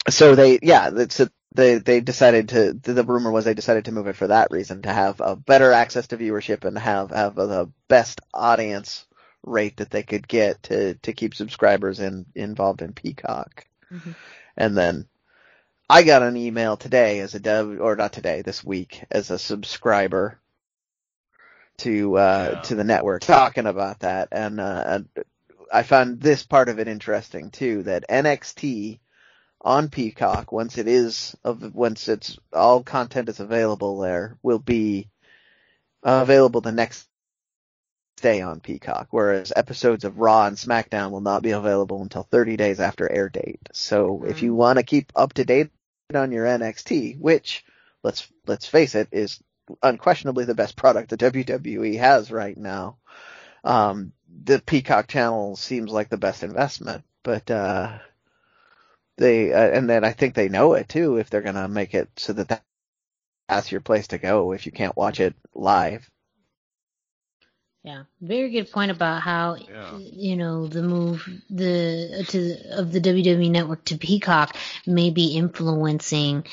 so they, yeah, it's a, they they decided to. The rumor was they decided to move it for that reason to have a better access to viewership and have have the best audience rate that they could get to to keep subscribers in involved in Peacock. Mm-hmm. And then I got an email today as a dev, or not today, this week as a subscriber to uh yeah. to the network talking about that and uh I found this part of it interesting too, that NXT on Peacock, once it is of once it's all content is available there, will be available the next day on Peacock, whereas episodes of Raw and SmackDown will not be available until 30 days after air date. So mm-hmm. if you want to keep up to date on your NXT, which let's let's face it is unquestionably the best product the WWE has right now, um, the Peacock channel seems like the best investment, but uh, they uh, and then I think they know it too if they're gonna make it so that that's your place to go if you can't watch it live. Yeah, very good point about how yeah. you know the move the to of the WWE network to Peacock may be influencing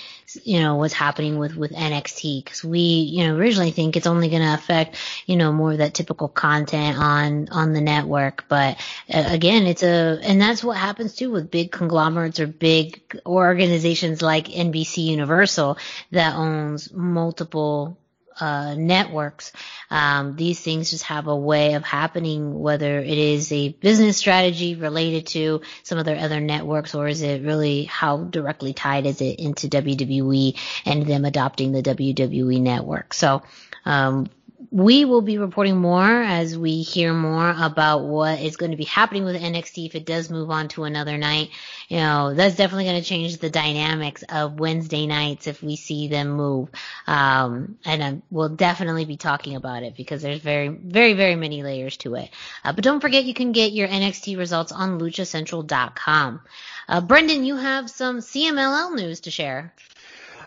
you know what's happening with with NXT because we you know originally think it's only going to affect you know more of that typical content on on the network, but uh, again it's a and that's what happens too with big conglomerates or big organizations like NBC Universal that owns multiple uh, networks. Um, these things just have a way of happening, whether it is a business strategy related to some of their other networks, or is it really how directly tied is it into WWE and them adopting the WWE network? So, um, we will be reporting more as we hear more about what is going to be happening with NXT if it does move on to another night. You know, that's definitely going to change the dynamics of Wednesday nights if we see them move. Um, and we'll definitely be talking about it because there's very, very, very many layers to it. Uh, but don't forget you can get your NXT results on luchacentral.com. Uh, Brendan, you have some CMLL news to share.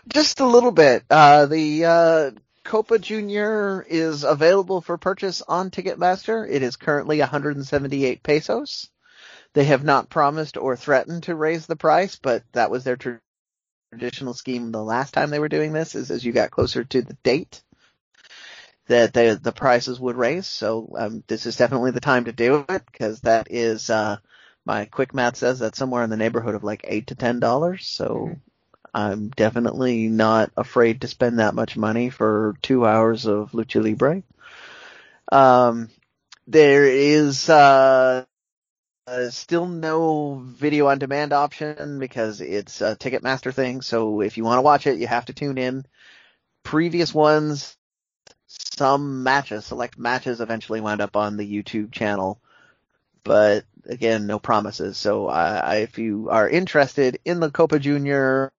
Just a little bit. Uh, the uh, Copa Junior is available for purchase on Ticketmaster. It is currently 178 pesos. They have not promised or threatened to raise the price, but that was their traditional scheme the last time they were doing this. Is as you got closer to the date that the the prices would raise. So um, this is definitely the time to do it because that is uh, my quick math says that's somewhere in the neighborhood of like eight to ten dollars. So mm-hmm. I'm definitely not afraid to spend that much money for two hours of lucha libre. Um, there is uh, uh, still no video on demand option because it's a Ticketmaster thing. So if you want to watch it, you have to tune in. Previous ones, some matches, select matches eventually wound up on the YouTube channel but again, no promises. So uh, if you are interested in the Copa Junior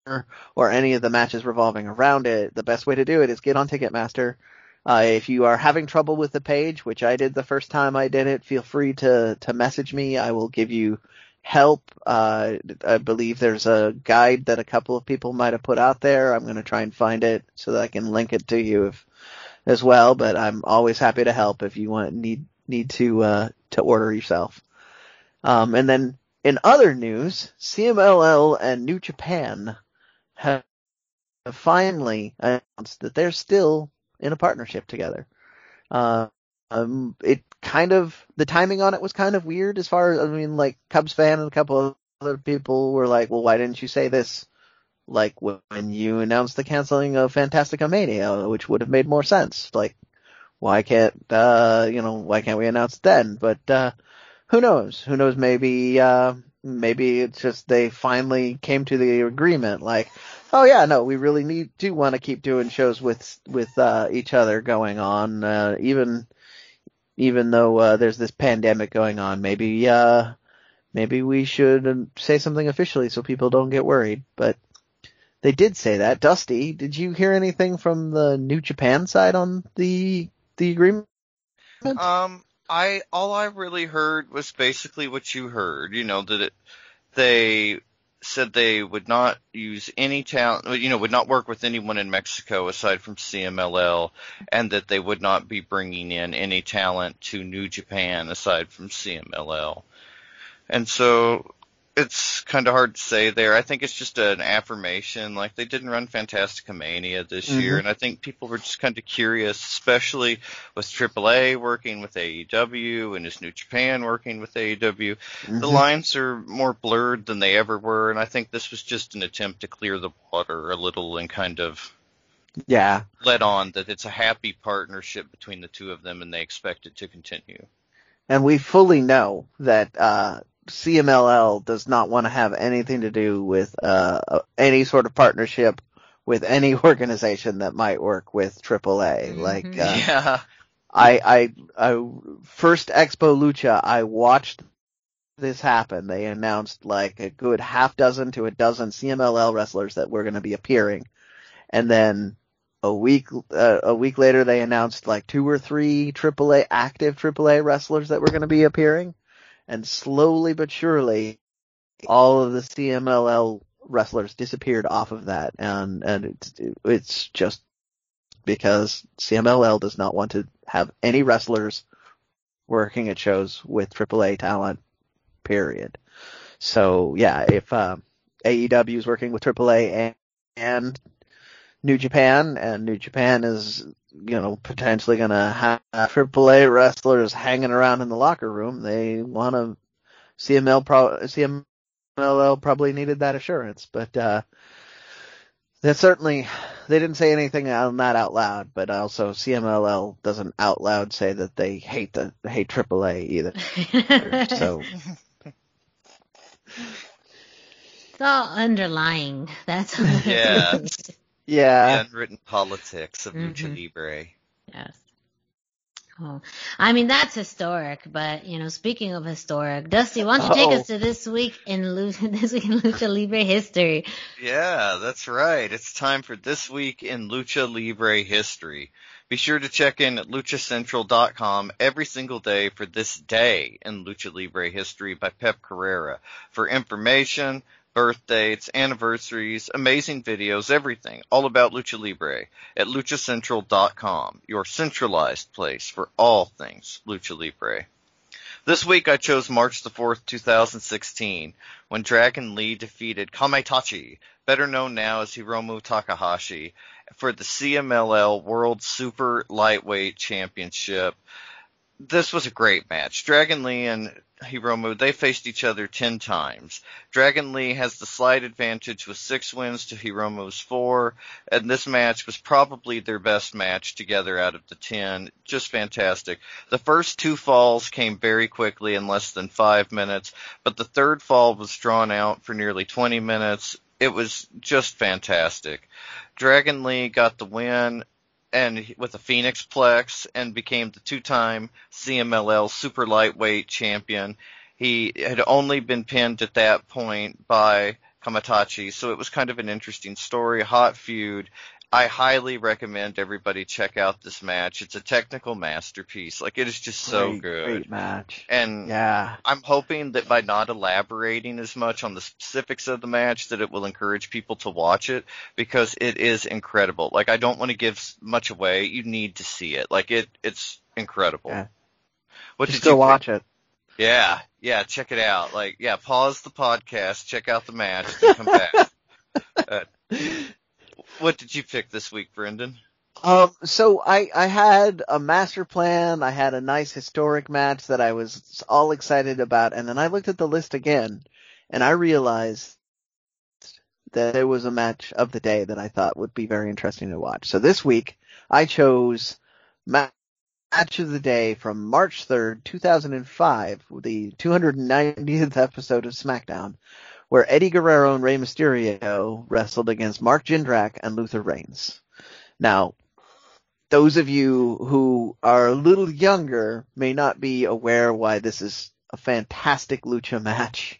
or any of the matches revolving around it, the best way to do it is get on Ticketmaster. Uh, if you are having trouble with the page, which I did the first time I did it, feel free to to message me. I will give you help. Uh, I believe there's a guide that a couple of people might have put out there. I'm going to try and find it so that I can link it to you if, as well. But I'm always happy to help if you want need need to uh, to order yourself. Um, and then in other news, CMLL and New Japan have finally announced that they're still in a partnership together. Uh, um, it kind of the timing on it was kind of weird as far as I mean, like Cubs fan and a couple of other people were like, "Well, why didn't you say this?" Like when you announced the canceling of Fantastica Mania, which would have made more sense. Like, why can't uh, you know why can't we announce it then? But uh, who knows? Who knows? Maybe uh, maybe it's just they finally came to the agreement. Like, oh yeah, no, we really need do want to keep doing shows with with uh, each other going on, uh, even even though uh, there's this pandemic going on. Maybe uh, maybe we should say something officially so people don't get worried. But they did say that. Dusty, did you hear anything from the New Japan side on the the agreement? Um, I all I really heard was basically what you heard. You know that it, they said they would not use any talent, you know, would not work with anyone in Mexico aside from CMLL, and that they would not be bringing in any talent to New Japan aside from CMLL. And so it's kind of hard to say there. I think it's just an affirmation. Like they didn't run Fantastica Mania this mm-hmm. year, and I think people were just kind of curious, especially with AAA working with AEW and his New Japan working with AEW. Mm-hmm. The lines are more blurred than they ever were, and I think this was just an attempt to clear the water a little and kind of yeah let on that it's a happy partnership between the two of them, and they expect it to continue. And we fully know that uh, CMLL does not want to have anything to do with uh, any sort of partnership with any organization that might work with AAA. Mm-hmm. Like, uh, yeah. I, I, I, first Expo Lucha, I watched this happen. They announced like a good half dozen to a dozen CMLL wrestlers that were going to be appearing. And then a week, uh, a week later they announced like two or three AAA, active AAA wrestlers that were going to be appearing and slowly but surely, all of the CMLL wrestlers disappeared off of that, and and it's it's just because CMLL does not want to have any wrestlers working at shows with AAA talent. Period. So yeah, if uh, AEW is working with AAA and, and New Japan, and New Japan is you know, potentially going to have AAA wrestlers hanging around in the locker room. They want to CML pro, CMLL probably needed that assurance, but uh, that certainly they didn't say anything on that out loud. But also CMLL doesn't out loud say that they hate the hate AAA either. so. It's all underlying. That's yeah. Yeah. The unwritten politics of mm-hmm. lucha libre. Yes. Oh, I mean that's historic. But you know, speaking of historic, Dusty, why don't you take us to this week in lucha, this week in lucha libre history? Yeah, that's right. It's time for this week in lucha libre history. Be sure to check in at luchacentral.com every single day for this day in lucha libre history by Pep Carrera for information, birth dates, anniversaries, amazing videos, everything, all about Lucha Libre at luchacentral.com, your centralized place for all things Lucha Libre. This week I chose March the 4th, 2016, when Dragon Lee defeated Kamaitachi, better known now as Hiromu Takahashi, for the CMLL World Super Lightweight Championship. This was a great match. Dragon Lee and Hiromu, they faced each other 10 times. Dragon Lee has the slight advantage with 6 wins to Hiromu's 4, and this match was probably their best match together out of the 10. Just fantastic. The first two falls came very quickly in less than 5 minutes, but the third fall was drawn out for nearly 20 minutes. It was just fantastic. Dragon Lee got the win and with the Phoenix Plex and became the two-time CMLL super lightweight champion. He had only been pinned at that point by Kamaitachi, so it was kind of an interesting story, hot feud, I highly recommend everybody check out this match. It's a technical masterpiece. Like it is just so great, good. Great match. And yeah, I'm hoping that by not elaborating as much on the specifics of the match that it will encourage people to watch it because it is incredible. Like I don't want to give much away. You need to see it. Like it it's incredible. Yeah. What just did go watch think? it. Yeah, yeah, check it out. Like, yeah, pause the podcast, check out the match, then come back. uh, what did you pick this week, Brendan? Um, so I, I had a master plan. I had a nice historic match that I was all excited about. And then I looked at the list again and I realized that there was a match of the day that I thought would be very interesting to watch. So this week I chose match of the day from March 3rd, 2005, the 290th episode of SmackDown, where Eddie Guerrero and Rey Mysterio wrestled against Mark Jindrak and Luther Reigns. Now, those of you who are a little younger may not be aware why this is a fantastic lucha match.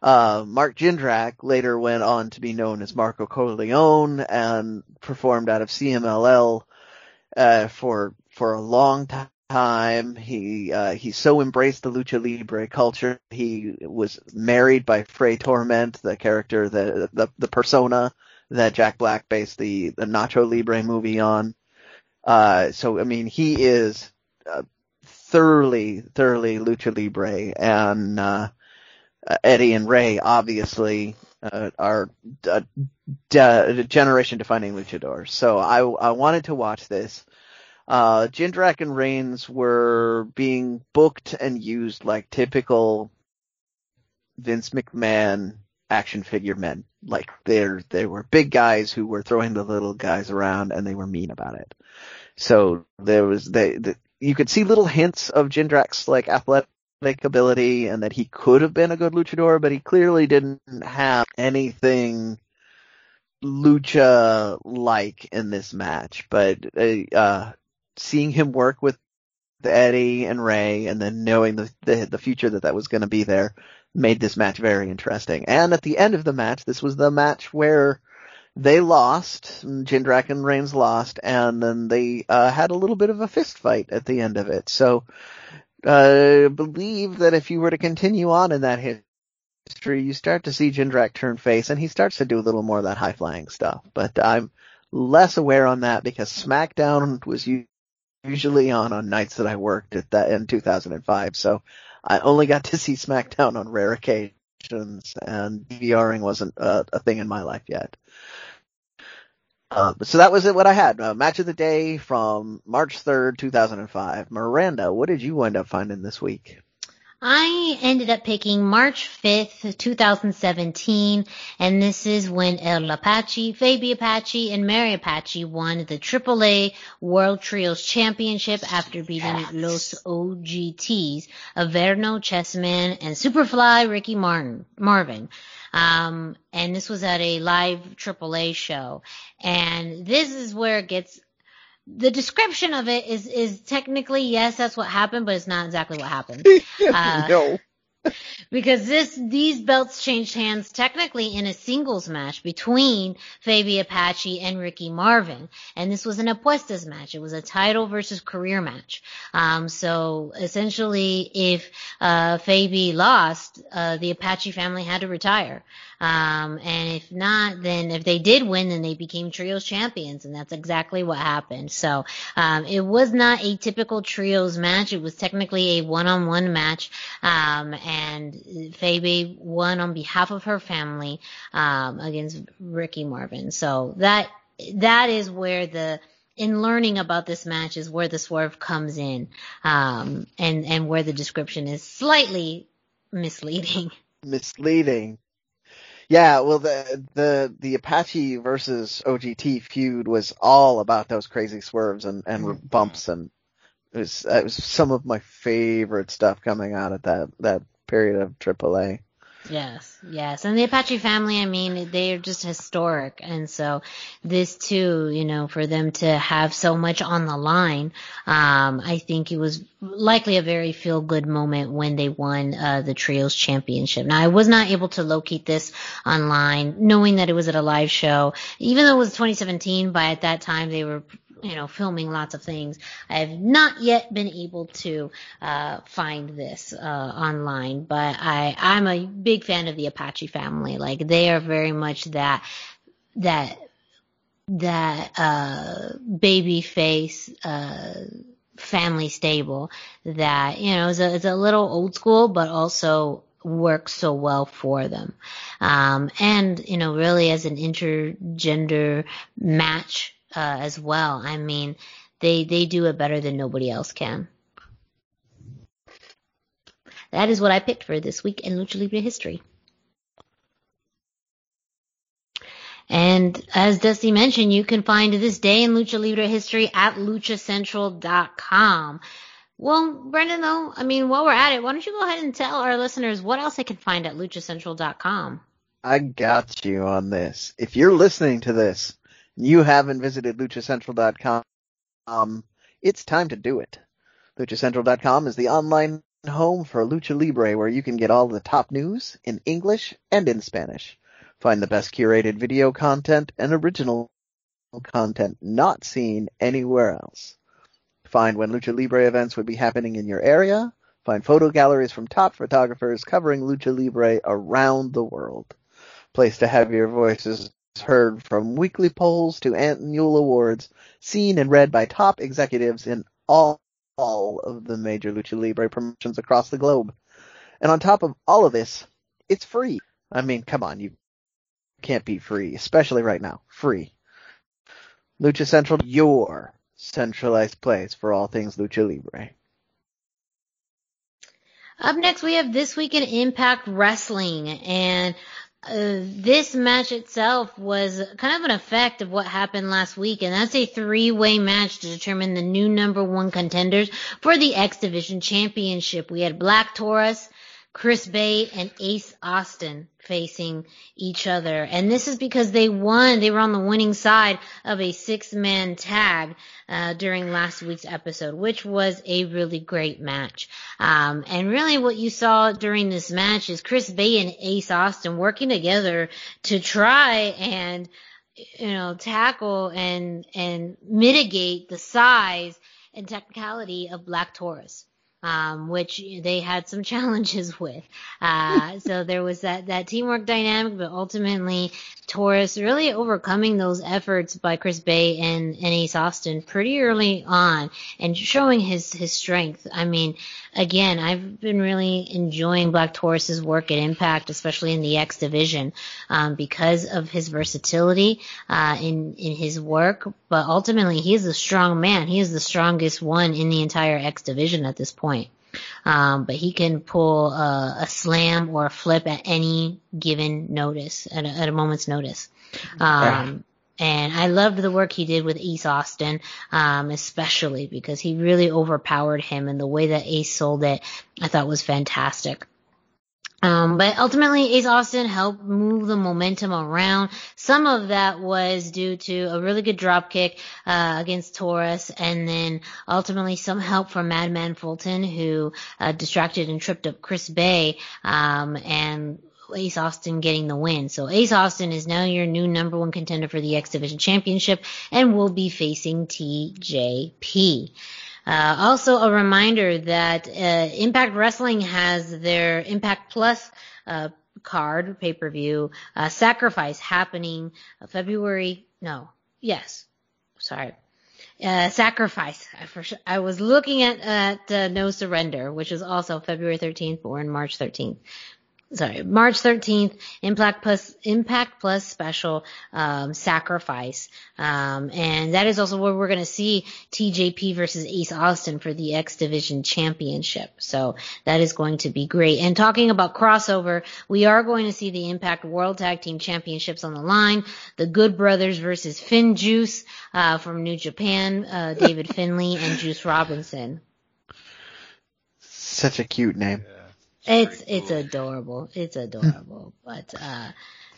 Uh, Mark Jindrak later went on to be known as Marco Corleone and performed out of CMLL uh, for for a long time. He uh, he so embraced the lucha libre culture. He was married by Fray Tormenta, the character, the the, the persona that Jack Black based the the Nacho Libre movie on. Uh, so I mean, he is uh, thoroughly, thoroughly lucha libre, and uh, Eddie and Rey obviously uh, are uh, de- generation defining luchadors. So I I wanted to watch this. Uh, Jindrak and Reigns were being booked and used like typical Vince McMahon action figure men. Like they're they were big guys who were throwing the little guys around and they were mean about it. So there was they, the, you could see little hints of Jindrak's like athletic ability and that he could have been a good luchador, but he clearly didn't have anything lucha like in this match. But uh, uh, seeing him work with Eddie and Rey, and then knowing the the, the future that that was going to be there, made this match very interesting. And at the end of the match, this was the match where they lost, Jindrak and Reigns lost, and then they uh, had a little bit of a fist fight at the end of it. So, uh, believe that if you were to continue on in that history, you start to see Jindrak turn face, and he starts to do a little more of that high flying stuff. But I'm less aware on that because SmackDown was usually on on nights that I worked at that in 2005. So I only got to see SmackDown on rare occasions, and DVRing wasn't a, a thing in my life yet. Uh, so that was it. What I had uh, match of the day from March third, two thousand and five. Miranda, what did you wind up finding this week? I ended up picking March 5th, 2017, and this is when El Apache, Fabi Apache, and Mary Apache won the AAA World Trios Championship after beating yes. Los OGTs, Averno, Chessman, and Superfly Ricky Martin, Marvin. Um, and this was at a live AAA show. And this is where it gets the description of it is is technically yes, that's what happened, but it's not exactly what happened. Uh, no. Because this these belts changed hands technically in a singles match between Fabi Apache and Ricky Marvin, and this was an apuestas match. It was a title versus career match. Um, so essentially, if uh, Fabi lost, uh, the Apache family had to retire. Um, and if not, then if they did win, then they became trios champions, and that's exactly what happened. So um, it was not a typical trios match. It was technically a one-on-one match, um, and Fabi won on behalf of her family um, against Ricky Marvin. So that that is where the in learning about this match is where the swerve comes in, um, and and where the description is slightly misleading. Misleading. Yeah, well, the the the Apache versus OGT feud was all about those crazy swerves and and mm-hmm. bumps, and it was it was some of my favorite stuff coming out of that that period of AAA. Yes, yes. And the Apache family, I mean, they are just historic. And so this too, you know, for them to have so much on the line, um, I think it was likely a very feel good moment when they won, uh, the trios championship. Now I was not able to locate this online knowing that it was at a live show, even though it was 2017, but at that time they were you know, filming lots of things. I have not yet been able to uh, find this uh, online, but I I'm a big fan of the Apache family. Like they are very much that that that uh, baby face uh, family stable that you know is a, is a little old school, but also works so well for them. Um, and, you know, really as an intergender match, uh, as well. I mean, they they do it better than nobody else can. That is what I picked for this week in Lucha Libre history. And as Dusty mentioned, you can find this day in Lucha Libre history at luchacentral.com. Well, Brendan, though, I mean, while we're at it, why don't you go ahead and tell our listeners what else they can find at luchacentral.com? I got you on this. If you're listening to this you haven't visited luchacentral.com, um, it's time to do it. LuchaCentral.com is the online home for Lucha Libre where you can get all the top news in English and in Spanish. Find the best curated video content and original content not seen anywhere else. Find when Lucha Libre events would be happening in your area. Find photo galleries from top photographers covering Lucha Libre around the world. Place to have your voices heard from weekly polls to annual awards, seen and read by top executives in all, all of the major Lucha Libre promotions across the globe. And on top of all of this, it's free. I mean, come on, you can't be free, especially right now. Free. Lucha Central, your centralized place for all things Lucha Libre. Up next, we have This Week in Impact Wrestling, and uh, this match itself was kind of an effect of what happened last week, and that's a three-way match to determine the new number one contenders for the X Division Championship. We had Black Taurus, Chris Bey and Ace Austin facing each other. And this is because they won, they were on the winning side of a six man tag, uh, during last week's episode, which was a really great match. Um, and really what you saw during this match is Chris Bey and Ace Austin working together to try and, you know, tackle and, and mitigate the size and technicality of Black Taurus um, which they had some challenges with. Uh, so there was that, that teamwork dynamic, but ultimately Taurus really overcoming those efforts by Chris Bey and, and Ace Austin pretty early on and showing his, his strength. I mean, again, I've been really enjoying Black Taurus's work at Impact, especially in the X division, um, because of his versatility, uh, in, in his work. But ultimately, he is a strong man. He is the strongest one in the entire X division at this point. Um, but he can pull a, a, slam or a flip at any given notice, at a, at a moment's notice. Um, and I loved the work he did with Ace Austin, um, especially because he really overpowered him and the way that Ace sold it, I thought was fantastic. Um, but ultimately, Ace Austin helped move the momentum around. Some of that was due to a really good drop kick uh, against Taurus, and then ultimately some help from Madman Fulton, who uh, distracted and tripped up Chris Bey, um, and Ace Austin getting the win. So Ace Austin is now your new number one contender for the X Division Championship, and will be facing TJP. Uh, also a reminder that uh, Impact Wrestling has their Impact Plus uh, card pay-per-view uh, sacrifice happening February. No, yes, sorry. Uh, sacrifice. I, for I was looking at at uh, No Surrender, which is also February 13th or in March 13th sorry, March 13th, Impact Plus, Impact Plus special, um, sacrifice. Um, and that is also where we're going to see TJP versus Ace Austin for the X Division Championship. So that is going to be great. And talking about crossover, we are going to see the Impact World Tag Team Championships on the line. The Good Brothers versus FinJuice, uh, from New Japan, uh, David Finlay and Juice Robinson. Such a cute name. Yeah. It's cool. it's adorable. It's adorable. but uh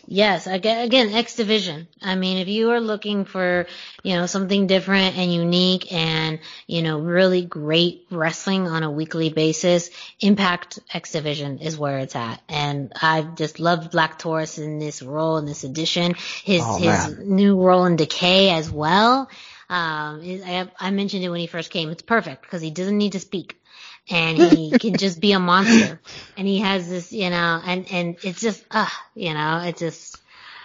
yes, again again X Division. I mean, if you are looking for, you know, something different and unique and, you know, really great wrestling on a weekly basis, Impact X Division is where it's at. And I've just love Black Taurus in this role in this edition. His oh, his new role in Decay as well. Um, I, I mentioned it when he first came. It's perfect because he doesn't need to speak and he can just be a monster. And he has this, you know, and, and it's just, uh, you know, it's just,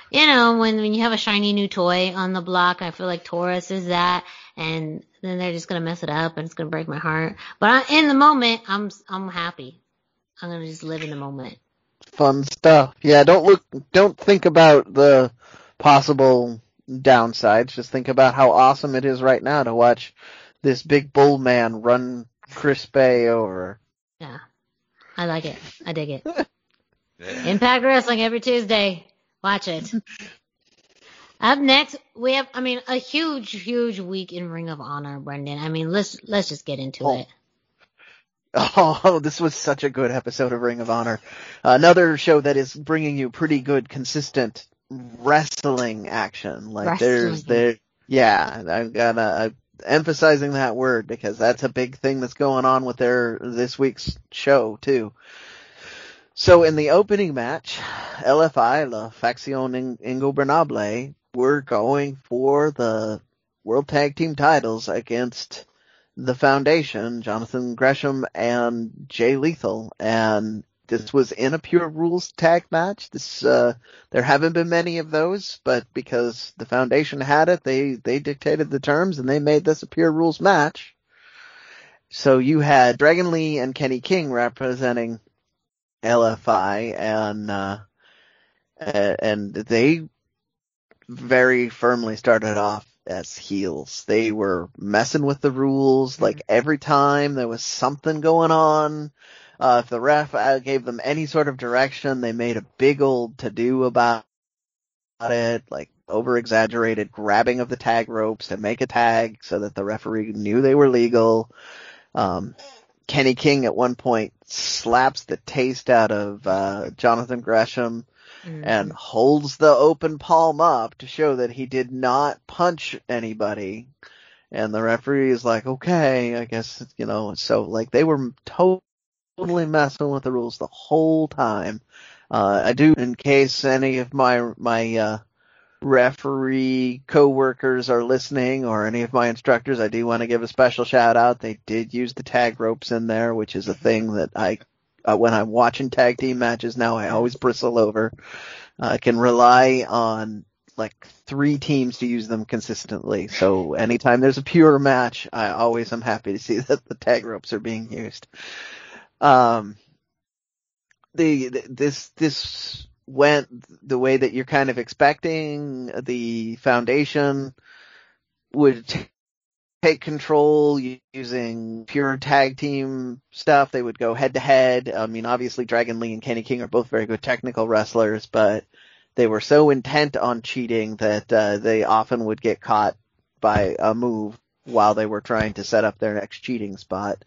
you know, when, when you have a shiny new toy on the block, I feel like Taurus is that, and then they're just gonna mess it up and it's gonna break my heart. But I, in the moment, I'm, I'm happy. I'm gonna just live in the moment. Fun stuff. Yeah, don't look, don't think about the possible downsides. Just think about how awesome it is right now to watch this big bull man run Chris Bey over. Yeah. I like it. I dig it. Impact Wrestling every Tuesday. Watch it. Up next, we have, I mean, a huge, huge week in Ring of Honor, Brendan. I mean, let's, let's just get into oh. it. Oh, this was such a good episode of Ring of Honor. Another show that is bringing you pretty good, consistent wrestling action. Like wrestling. there's there, yeah, I'm gonna, emphasizing that word because that's a big thing that's going on with their this week's show too. So in the opening match, LFI, La Facción Ingobernable, were going for the World Tag Team titles against the Foundation, Jonathan Gresham and Jay Lethal, and this was in a pure rules tag match. This uh, there haven't been many of those, but because the foundation had it, they they dictated the terms and they made this a pure rules match. So you had Dragon Lee and Kenny King representing LFI and uh, and they very firmly started off as heels. They were messing with the rules like every time there was something going on uh, if the ref uh, gave them any sort of direction, they made a big old to do about it, like over exaggerated grabbing of the tag ropes to make a tag so that the referee knew they were legal. Um, Kenny King at one point slaps the taste out of uh, Jonathan Gresham mm-hmm. and holds the open palm up to show that he did not punch anybody. And the referee is like, okay, I guess, you know, so like they were totally totally messing with the rules the whole time. Uh, I do, in case any of my, my, uh, referee co-workers are listening or any of my instructors, I do want to give a special shout out. They did use the tag ropes in there, which is a thing that I, uh, when I'm watching tag team matches now, I always bristle over. Uh, I can rely on like three teams to use them consistently. So anytime there's a pure match, I always am happy to see that the tag ropes are being used. Um, the, the this this went the way that you're kind of expecting. The foundation would t- take control using pure tag team stuff. They would go head to head. I mean, obviously Dragon Lee and Kenny King are both very good technical wrestlers, but they were so intent on cheating that uh, they often would get caught by a move while they were trying to set up their next cheating spot.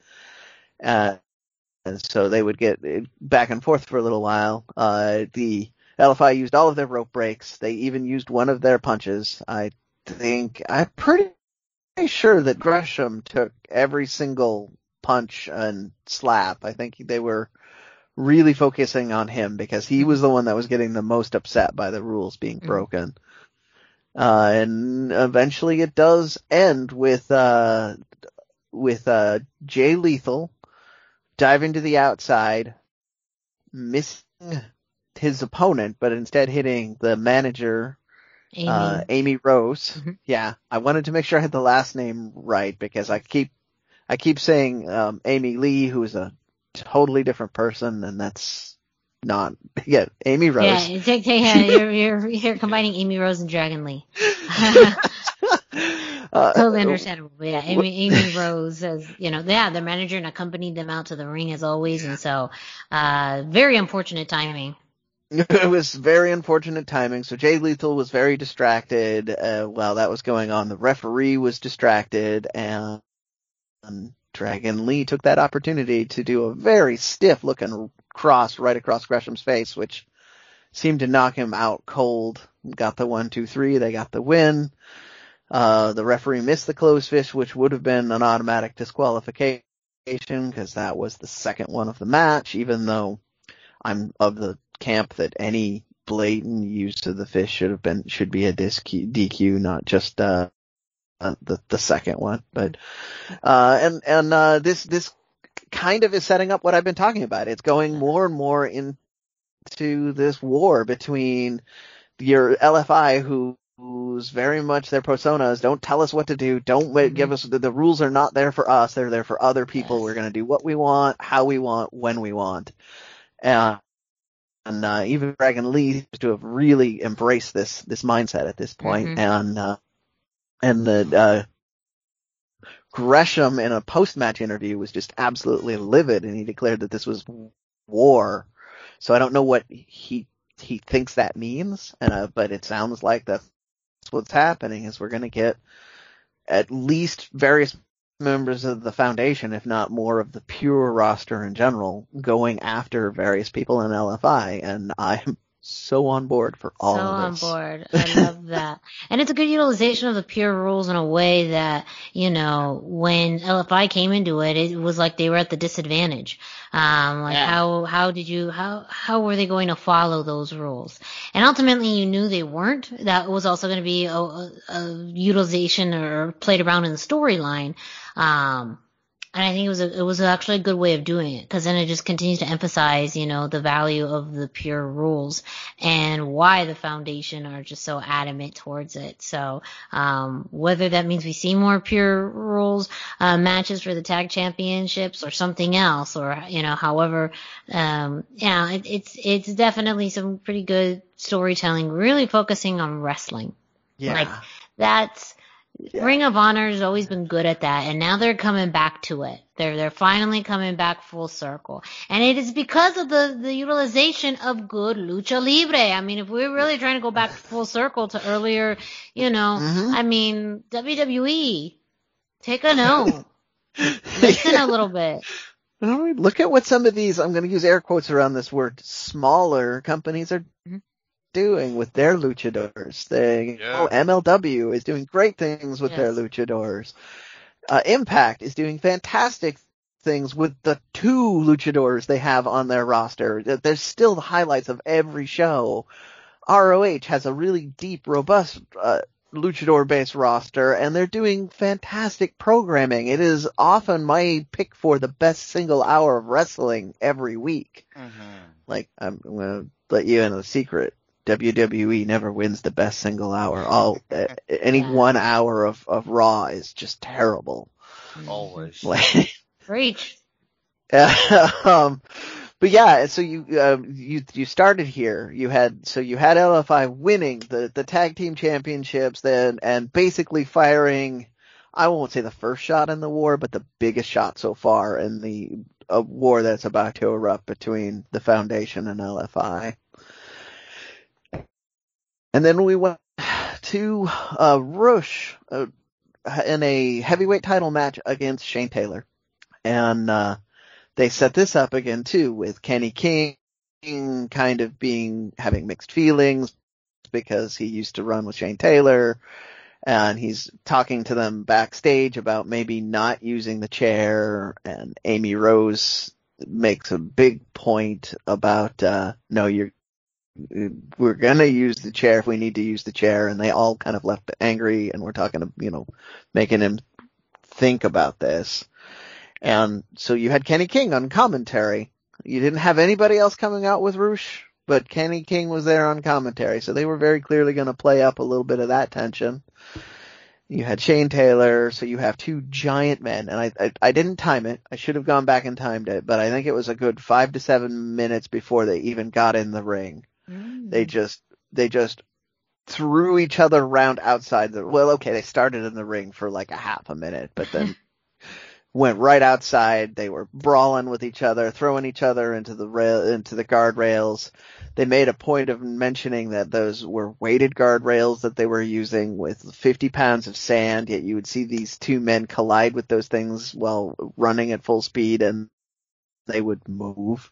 Uh, and so they would get back and forth for a little while. Uh, the LFI used all of their rope breaks. They even used one of their punches. I think I'm pretty sure that Gresham took every single punch and slap. I think they were really focusing on him because he was the one that was getting the most upset by the rules being mm-hmm. broken. Uh, and eventually it does end with, uh, with, uh, Jay Lethal diving to the outside, missing his opponent, but instead hitting the manager, Amy, uh, Amy Rose. Mm-hmm. Yeah, I wanted to make sure I had the last name right because I keep, I keep saying, um, Amy Lee, who is a totally different person, and that's not, yeah, Amy Rose. Yeah, take, take, yeah you're, you're, you're combining Amy Rose and Dragon Lee. uh, totally understandable. Yeah, Amy, Amy Rose says, you know, yeah, the manager and accompanied them out to the ring as always, and so, uh, very unfortunate timing. It was very unfortunate timing. So Jay Lethal was very distracted uh, while that was going on. The referee was distracted, and, and Dragon Lee took that opportunity to do a very stiff looking cross right across Gresham's face, which seemed to knock him out cold. Got the one, two, three. They got the win. Uh, the referee missed the closed fist, which would have been an automatic disqualification because that was the second one of the match, even though I'm of the camp that any blatant use of the fist should have been, should be a DQ, not just, uh, uh, the, the second one. But, uh, and, and, uh, this, this kind of is setting up what I've been talking about. It's going more and more into this war between your LFI who who's very much their personas. Don't tell us what to do. Don't mm-hmm. give us the, the, rules are not there for us. They're there for other people. Yes. We're going to do what we want, how we want, when we want. Uh, and uh, even Dragon Lee seems to have really embraced this this mindset at this point. Mm-hmm. and uh, and the uh, Gresham in a post match interview was just absolutely livid, and he declared that this was war. So I don't know what he he thinks that means, uh, but it sounds like that's what's happening. Is we're going to get at least various members of the foundation, if not more of the pure roster in general, going after various people in LFI, and I'm so on board for all so of this. So on board. I love that. And it's a good utilization of the pure rules in a way that, you know, when LFI came into it, it was like they were at the disadvantage. Um, like yeah. how, how did you, how, how were they going to follow those rules? And ultimately you knew they weren't. That was also going to be a, a, a utilization or played around in the storyline. Um, and I think it was a, it was actually a good way of doing it because then it just continues to emphasize, you know, the value of the pure rules and why the foundation are just so adamant towards it. So, um, whether that means we see more pure rules, uh, matches for the tag championships or something else or, you know, however, um, yeah, it, it's, it's definitely some pretty good storytelling, really focusing on wrestling. Yeah. Like that's, yeah. Ring of Honor has always been good at that, and now they're coming back to it. They're they're finally coming back full circle, and it is because of the the utilization of good lucha libre. I mean, if we're really trying to go back full circle to earlier, you know, mm-hmm. I mean WWE, take a note, listen yeah. a little bit. Look at what some of these, I'm going to use air quotes around this word, smaller companies are mm-hmm doing with their luchadors. They, yeah. oh, MLW is doing great things with yes. their luchadors. Uh, Impact is doing fantastic things with the two luchadors they have on their roster. There's still the highlights of every show. ROH has a really deep, robust, uh, luchador based roster and they're doing fantastic programming. It is often my pick for the best single hour of wrestling every week. Mm-hmm. Like, I'm, I'm gonna let you in a secret. WWE never wins the best single hour. All any yeah. one hour of of Raw is just terrible. Always. Like, Preach. um, but yeah, so you uh, you you started here. You had so you had LFI winning the the tag team championships, then and basically firing. I won't say the first shot in the war, but the biggest shot so far in the a war that's about to erupt between the Foundation and LFI. And then we went to uh, Rush uh, in a heavyweight title match against Shane Taylor. And uh, they set this up again too with Kenny King kind of being having mixed feelings because he used to run with Shane Taylor and he's talking to them backstage about maybe not using the chair and Amy Rose makes a big point about uh no you're we're gonna use the chair if we need to use the chair. And they all kind of left angry and we're talking you know making him think about this. And so you had Kenny King on commentary. You didn't have anybody else coming out with Rush but Kenny King was there on commentary. So they were very clearly going to play up a little bit of that tension. You had Shane Taylor, so you have two giant men, and I, I, I didn't time it. I should have gone back and timed it, but I think it was a good five to seven minutes before they even got in the ring. Mm. They just they just threw each other around outside the. Well, okay, they started in the ring for like a half a minute, but then went right outside. They were brawling with each other, throwing each other into the rail into the guardrails they made a point of mentioning that those were weighted guardrails that they were using with 50 pounds of sand, yet you would see these two men collide with those things while running at full speed and they would move.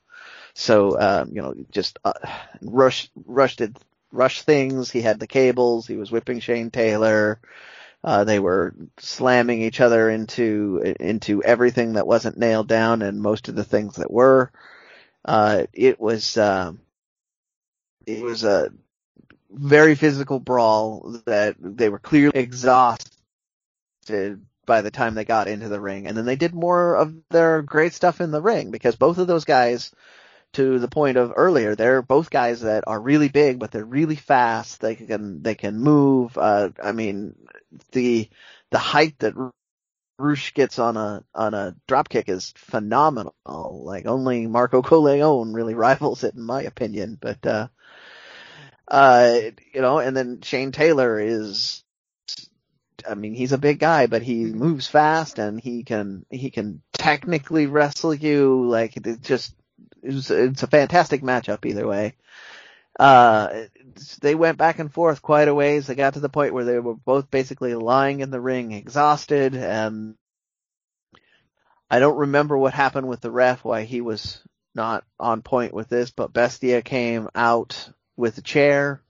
So, um, you know, just, uh, rush, rushed did, rush things. He had the cables. He was whipping Shane Taylor. Uh, they were slamming each other into, into everything that wasn't nailed down and most of the things that were. Uh, it was, um, it was a very physical brawl that they were clearly exhausted by the time they got into the ring. And then they did more of their great stuff in the ring because both of those guys, to the point of earlier, they're both guys that are really big, but they're really fast. They can, they can move. Uh, I mean, the, the height that Rush gets on a on a drop kick is phenomenal. Like only Marco Corleone really rivals it in my opinion. But uh uh, you know, and then Shane Taylor is, I mean, he's a big guy, but he moves fast and he can, he can technically wrestle you. Like, it it's, it's a fantastic matchup either way. Uh, they went back and forth quite a ways. They got to the point where they were both basically lying in the ring exhausted and I don't remember what happened with the ref, why he was not on point with this, but Bestia came out with a chair.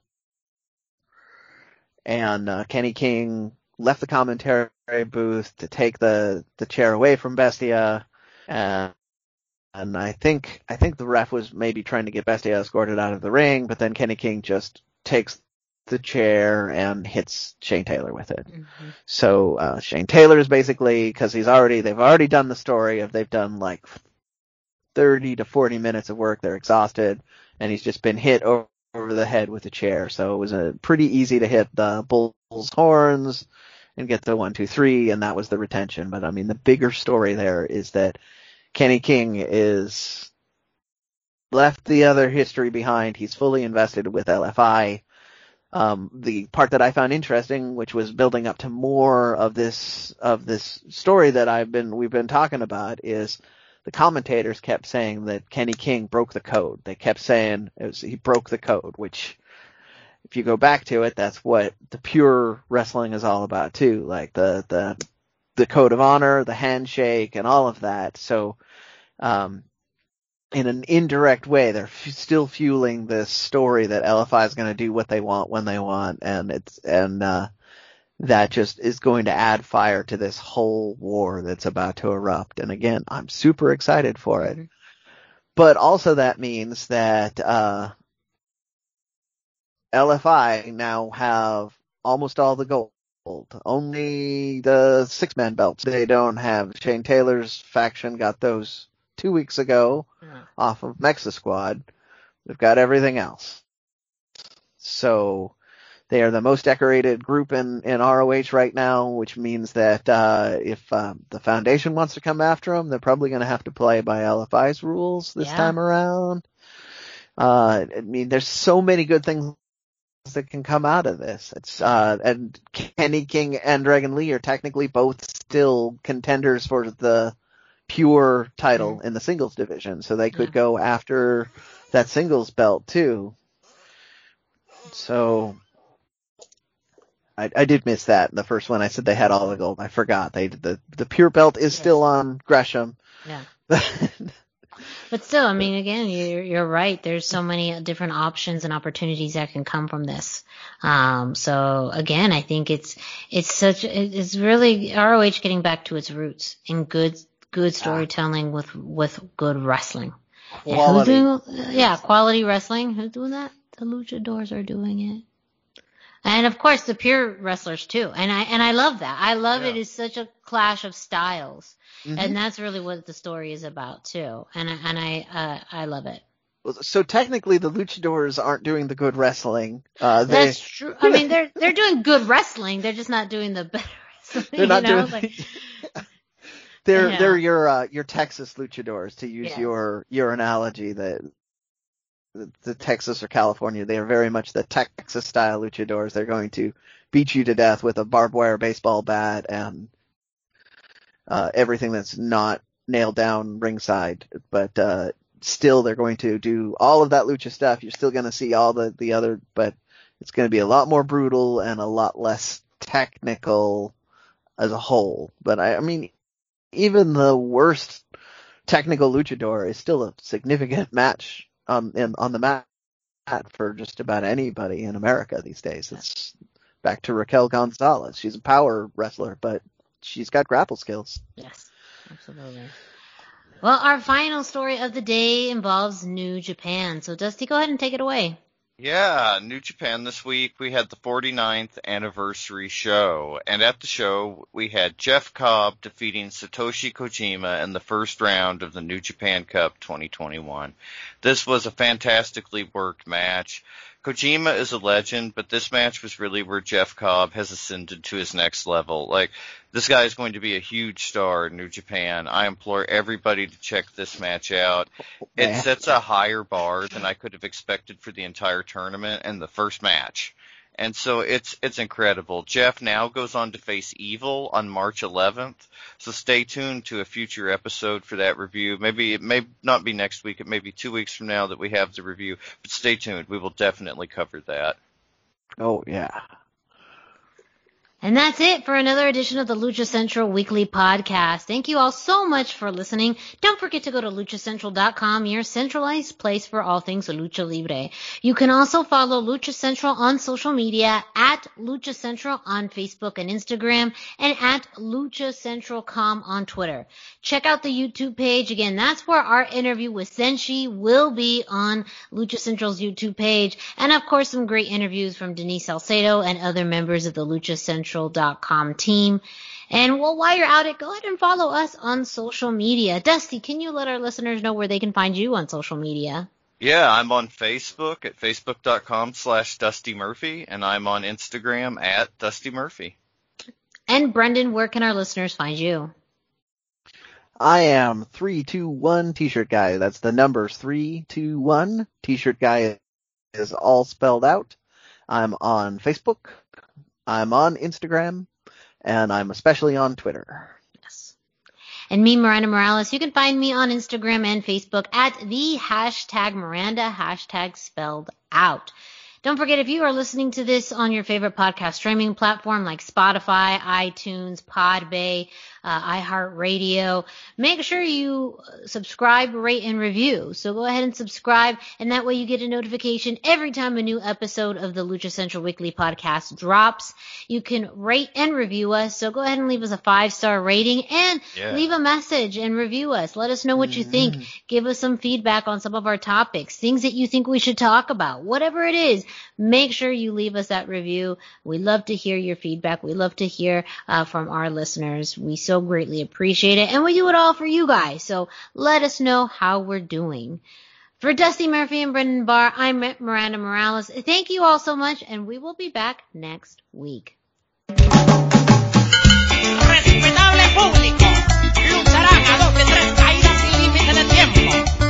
And uh, Kenny King left the commentary booth to take the the chair away from Bestia, and and I think I think the ref was maybe trying to get Bestia escorted out of the ring, but then Kenny King just takes the chair and hits Shane Taylor with it. Mm-hmm. So uh, Shane Taylor is basically because he's already they've already done the story of they've done like 30 to 40 minutes of work. They're exhausted, and he's just been hit over over the head with a chair. So it was a pretty easy to hit the bull's horns and get the one, two, three, and that was the retention. But I mean, the bigger story there is that Kenny King is left the other history behind. He's fully invested with LFI. Um, the part that I found interesting, which was building up to more of this, of this story that I've been, we've been talking about is the commentators kept saying that Kenny King broke the code. They kept saying was, he broke the code, which if you go back to it, that's what the pure wrestling is all about too. Like the, the, the code of honor, the handshake and all of that. So, um, in an indirect way, they're f- still fueling this story that LFI is going to do what they want when they want. And it's, and, uh, that just is going to add fire to this whole war that's about to erupt. And again, I'm super excited for it. But also that means that, uh, LFI now have almost all the gold. Only the six man belts they don't have. Shane Taylor's faction got those two weeks ago yeah. off of MexiSquad. They've got everything else. So, they are the most decorated group in, in ROH right now, which means that uh, if um, the Foundation wants to come after them, they're probably going to have to play by LFI's rules this yeah. time around. Uh, I mean, there's so many good things that can come out of this. It's uh, and Kenny King and Dragon Lee are technically both still contenders for the pure title mm-hmm. in the singles division, so they could yeah. go after that singles belt too. So I, I did miss that. in The first one I said they had all the gold. I forgot. They the the pure belt is still on Gresham. Yeah. but still, I mean, again, you're, you're right. There's so many different options and opportunities that can come from this. Um, so again, I think it's, it's such, it's really ROH getting back to its roots in good, good storytelling with, with good wrestling. Quality. Doing, yeah, quality wrestling. Who's doing that? The luchadors are doing it. And of course the pure wrestlers too. And I, and I love that. I love yeah. it. It's such a clash of styles. Mm-hmm. And that's really what the story is about too. And, I, and I, uh, I love it. So technically, the luchadors aren't doing the good wrestling. Uh, they... That's true. I mean, they're they're doing good wrestling. They're just not doing the better wrestling. They're not you know? doing. Like, they're yeah. they're your uh, your Texas luchadors to use your your analogy that the, Texas or California they are very much the Texas style luchadors. They're going to beat you to death with a barbed wire baseball bat and uh, everything that's not nailed down ringside. But uh, still, they're going to do all of that lucha stuff. You're still going to see all the the other, but it's going to be a lot more brutal and a lot less technical as a whole. But I, I mean, even the worst technical luchador is still a significant match Um, on in, on the mat for just about anybody in America these days. It's back to Raquel Gonzalez. She's a power wrestler, but she's got grapple skills. Yes, absolutely. Well, our final story of the day involves New Japan. So, Dusty, go ahead and take it away. Yeah, New Japan this week. We had the 49th anniversary show, and at the show we had Jeff Cobb defeating Satoshi Kojima in the first round of the New Japan Cup 2021. This was a fantastically worked match. Kojima is a legend, but this match was really where Jeff Cobb has ascended to his next level. Like, this guy is going to be a huge star in New Japan. I implore everybody to check this match out. It sets a higher bar than I could have expected for the entire tournament and the first match. And so it's it's incredible. Jeff now goes on to face Evil on March 11th. So stay tuned to a future episode for that review. Maybe it may not be next week. It may be two weeks from now that we have the review. But stay tuned. We will definitely cover that. Oh yeah. And that's it for another edition of the Lucha Central Weekly Podcast. Thank you all so much for listening. Don't forget to go to luchacentral.com, your centralized place for all things Lucha Libre. You can also follow Lucha Central on social media at Lucha Central on Facebook and Instagram and at Lucha Central Com on Twitter. Check out the YouTube page. Again, that's where our interview with Zenshi will be on Lucha Central's YouTube page. And of course, some great interviews from Denise Salcedo and other members of the Lucha Central central.com team. And well, while you're at it, go ahead and follow us on social media. Dusty, can you let our listeners know where they can find you on social media? Yeah, I'm on Facebook at facebook.com slash Dusty Murphy, and I'm on Instagram at Dusty Murphy. And Brennan, where can our listeners find you? I am 321 T-shirt guy. That's the numbers 321. T-shirt guy is all spelled out. I'm on Facebook, I'm on Instagram, and I'm especially on Twitter. Yes. And me, Miranda Morales, you can find me on Instagram and Facebook at the hashtag Miranda, hashtag spelled out. Don't forget if you are listening to this on your favorite podcast streaming platform like Spotify, iTunes, Podbay, uh, iHeartRadio. Make sure you subscribe, rate, and review. So go ahead and subscribe, and that way you get a notification every time a new episode of the Lucha Central Weekly podcast drops. You can rate and review us. So go ahead and leave us a five star rating and yeah. leave a message and review us. Let us know what you think. Mm-hmm. Give us some feedback on some of our topics, things that you think we should talk about, whatever it is. Make sure you leave us that review. We love to hear your feedback. We love to hear uh, from our listeners. We so so greatly appreciate it. And we do it all for you guys. So let us know how we're doing. For Dusty Murphy and Brennan Barr, I'm Miranda Morales. Thank you all so much, and we will be back next week. Respetable público, lucharán a dos de tres caídas sin límite de tiempo.